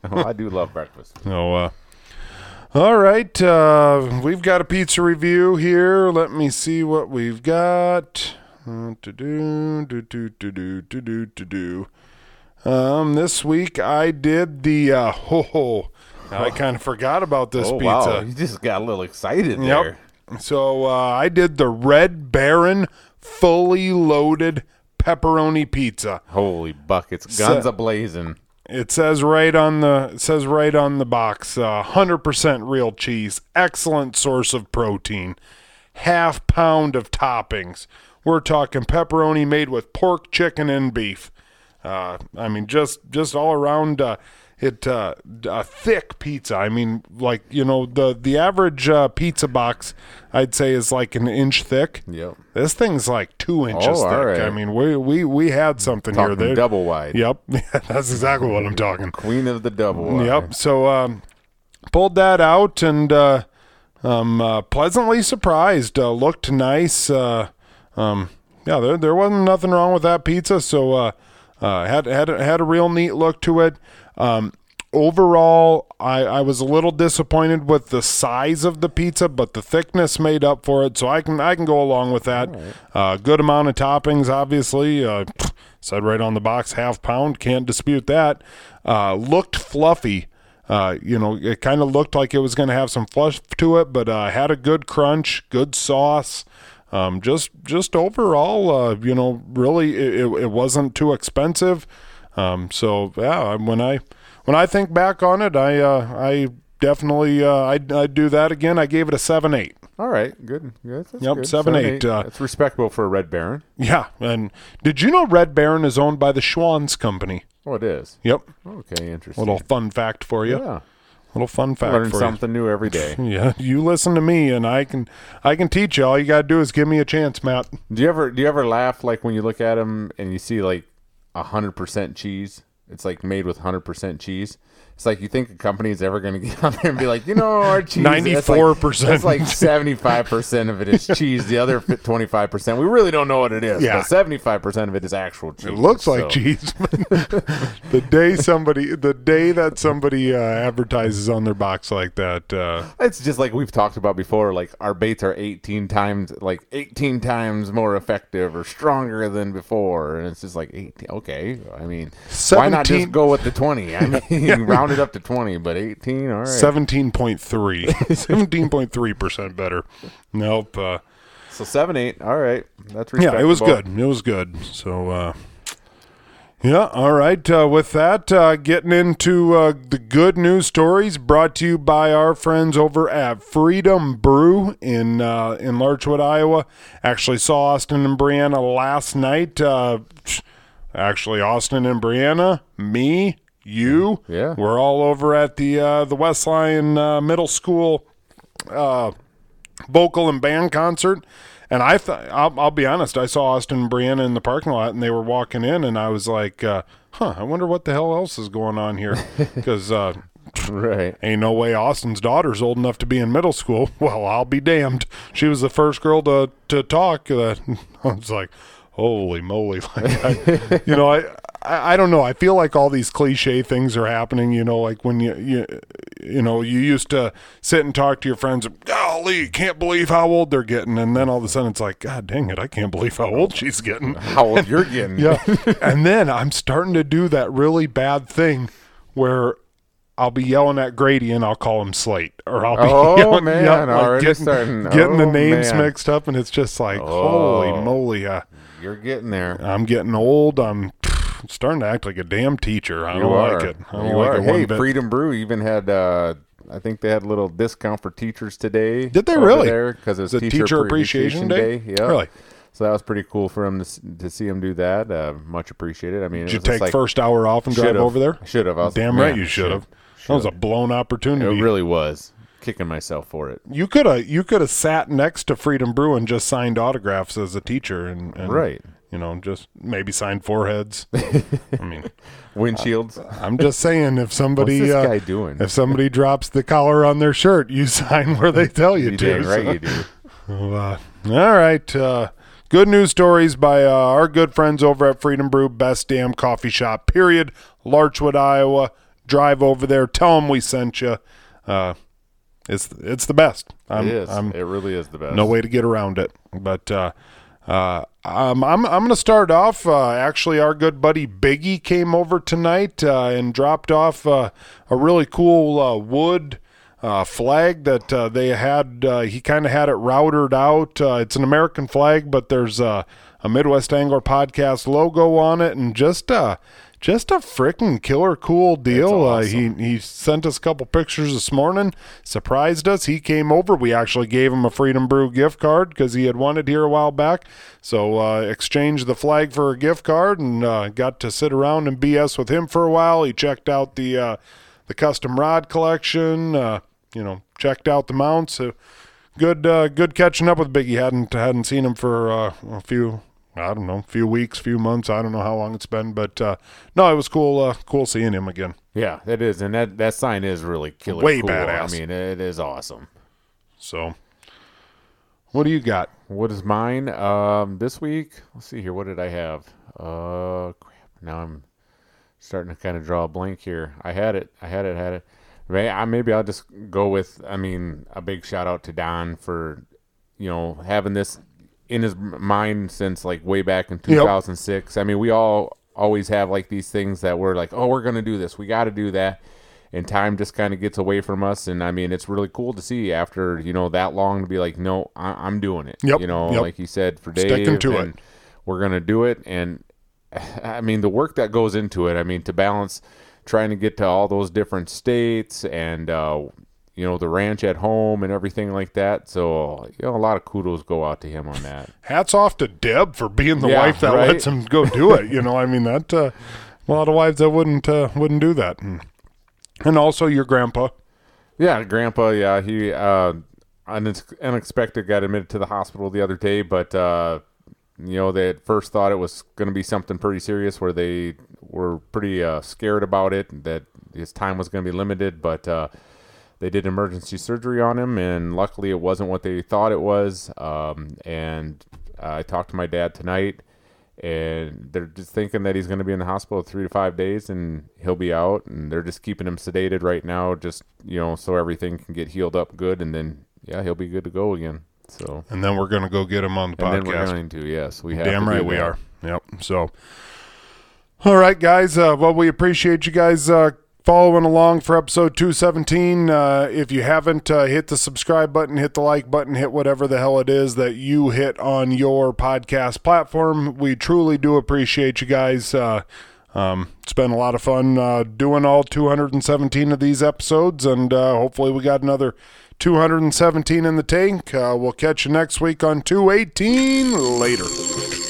Oh, I do love breakfast. So uh all right, uh, we've got a pizza review here. Let me see what we've got. Uh, to-do, do-do, do-do, do-do, do-do. Um, this week I did the uh, ho ho. I kind of forgot about this Oh pizza. wow, you just got a little excited there. Yep. So uh, I did the Red Baron fully loaded pepperoni pizza. Holy buckets, guns So- a blazing. It says right on the it says right on the box, uh, hundred percent real cheese, excellent source of protein, half pound of toppings. We're talking pepperoni made with pork, chicken, and beef. Uh, I mean, just just all around. Uh, it uh, a thick pizza. I mean, like you know, the the average uh, pizza box, I'd say, is like an inch thick. Yep. This thing's like two inches Oh, all thick. right. I mean, we we we had something here. Talking There, double wide. Yep, that's exactly what I'm talking. Queen of the double wide. Yep. So um, pulled that out and uh, um, uh, pleasantly surprised. Uh, looked nice. Uh, um, yeah, there there wasn't nothing wrong with that pizza. So uh, uh, had had had a real neat look to it. Um, overall, I, I was a little disappointed with the size of the pizza, but the thickness made up for it. So I can I can go along with that. Uh, good amount of toppings, obviously. Uh, said right on the box, half pound. Can't dispute that. Uh, looked fluffy. Uh, you know, it kind of looked like it was going to have some flush to it, but uh, had a good crunch, good sauce. Um, just just overall, uh, you know, really, it, it, it wasn't too expensive. Um, so yeah, when I when I think back on it, I uh, I definitely uh, I'd, I'd do that again. I gave it a seven eight. All right, good. good. That's Yep, good. seven, eight, uh, That's respectable for a Red Baron. Yeah, and did you know Red Baron is owned by the Schwan's company? Oh, it is. Yep. Okay, interesting. Little fun fact for you. yeah, Little fun fact learn something new every day. Yeah, you listen to me, and I can I can teach you. All you gotta do is give me a chance, Matt. Do you ever do you ever laugh like when you look at them and you see like a hundred percent cheese? It's like made with hundred percent cheese. It's like you think a company is ever going to get on there and be like, you know, our cheese 94%. It's like seventy five percent of it is cheese. The other twenty five percent, we really don't know what it is. Yeah. seventy five percent of it is actual cheese. It looks like cheese. the day somebody, the day that somebody uh, advertises on their box like that, uh, It's just like we've talked about before. Like our baits are eighteen times, like eighteen times more effective or stronger than before, and it's just like eighteen. Okay, I mean, why not just go with the twenty? I mean, round it up to twenty, but eighteen. All right. seventeen point three, seventeen point three percent better. Nope. Uh, So seven, eight. All right, that's yeah, it was good. It was good. So, uh, yeah, all right. Uh, with that, uh, getting into uh, the good news stories brought to you by our friends over at Freedom Brew in uh, in Larchwood, Iowa. Actually, saw Austin and Brianna last night. Uh, actually, Austin and Brianna, me, you, Yeah. we're all over at the uh, the West Lyon uh, Middle School uh, vocal and band concert. And I thought, I'll, I'll be honest, I saw Austin and Brianna in the parking lot and they were walking in, and I was like, uh, huh, I wonder what the hell else is going on here. Because uh, Right. ain't no way Austin's daughter's old enough to be in middle school. Well, I'll be damned. She was the first girl to, to talk. Uh, I was like, holy moly. Like, I, you know, I, I, I don't know. I feel like all these cliche things are happening, you know, like when you, you, you know, you used to sit and talk to your friends, golly, can't believe how old they're getting. And then all of a sudden it's like, God dang it, I can't believe how old she's getting. How old you're getting? Yeah. and then I'm starting to do that really bad thing where I'll be yelling at Grady and I'll call him Slate. Or I'll be Oh, yelling, man, yeah, like already getting, starting- getting the oh, names man. mixed up and it's just like, Oh. holy moly. Uh, You're getting there. I'm getting old. I'm starting to act like a damn teacher. I You don't are. like it. I don't You like are. it Hey, bit. Freedom Brew even had. Uh, I think they had a little discount for teachers today. Did they really? There because it's Is it Teacher Appreciation Day? Yeah. Really? So that was pretty cool for them to, to see him do that. Uh, much appreciated. I mean, it Did you was take like, first hour off and drive over there? Should have. Was Damn man, right you should've. That was a blown opportunity. It really was. Kicking myself for it. You could have you could have sat next to Freedom Brew and just signed autographs as a teacher and, and Right. You know, just maybe signed foreheads. I mean, Windshields. I'm just saying if somebody What's this uh, guy doing? if somebody drops the collar on their shirt, you sign where they tell you You to. right So- you do. uh, all right. Uh, good news stories by uh, our good friends over at Freedom Brew, best damn coffee shop, period. Larchwood, Iowa. Drive over there. Tell them we sent you. Uh, it's it's the best. I'm, it is. I'm, it really is the best. no way to get around it. But uh, uh, um, I'm I'm going to start off. Uh, actually, our good buddy Biggie came over tonight uh, and dropped off uh, a really cool uh, wood. Uh, flag that uh, they had, uh, he kind of had it routed out. Uh, it's an American flag, but there's uh, a Midwest Angler podcast logo on it, and just uh, just a freaking killer cool deal. Uh, he he sent us a couple pictures this morning, surprised us. He came over. We actually gave him a Freedom Brew gift card because he had wanted here a while back. So uh, exchanged the flag for a gift card and uh, got to sit around and BS with him for a while. He checked out the uh, the custom rod collection. Uh, you know, checked out the mounts. Good uh, good catching up with Biggie. hadn't hadn't seen him for uh, a few I don't know, a few weeks, few months. I don't know how long it's been, but uh, no, it was cool. Uh, cool seeing him again. Yeah, it is, and that that sign is really killer. Way cool. badass. I mean, it is awesome. So, what do you got? What is mine? Um, this week, let's see here. What did I have? Uh, crap. Now I'm starting to kind of draw a blank here. I had it. I had it. Had it. Maybe I'll just go with. I mean, a big shout out to Don for, you know, having this in his mind since like way back in 2006. I mean, we all always have like these things that we're like, oh, we're gonna do this. We got to do that. And time just kind of gets away from us, and I mean, it's really cool to see after you know that long to be like, no, I- I'm doing it. Yep, You know, yep. like you said for Dave, Sticking to it. we're gonna do it. And I mean, the work that goes into it. I mean, to balance trying to get to all those different states and uh, you know the ranch at home and everything like that. So you know, a lot of kudos go out to him on that. Hats off to Deb for being the Yeah, wife that right? lets him go do it. You know, I mean that uh, a lot of wives that wouldn't uh, wouldn't do that. And, and also your grandpa. Yeah, Grandpa. Yeah, he uh, unexpected got admitted to the hospital the other day, but uh, you know they at first thought it was going to be something pretty serious, where they were pretty uh, scared about it that his time was going to be limited, but. They did emergency surgery on him, and luckily it wasn't what they thought it was. Um, and I talked to my dad tonight, and they're just thinking that he's going to be in the hospital three to five days, and he'll be out. And they're just keeping him sedated right now, just you know, so everything can get healed up good, and then yeah, he'll be good to go again. So, And then we're gonna go get him on the and then we're podcast. going to yes, we have Damn to right we are. Yep. So, all right, guys. Uh, well, we appreciate you guys uh, following along for episode 217. Uh, if you haven't, uh, hit the subscribe button, hit the like button, hit whatever the hell it is that you hit on your podcast platform. We truly do appreciate you guys. Uh, um, it's been a lot of fun uh, doing all 217 of these episodes, and uh, hopefully, we got another 217 in the tank. Uh, we'll catch you next week on 218. Later.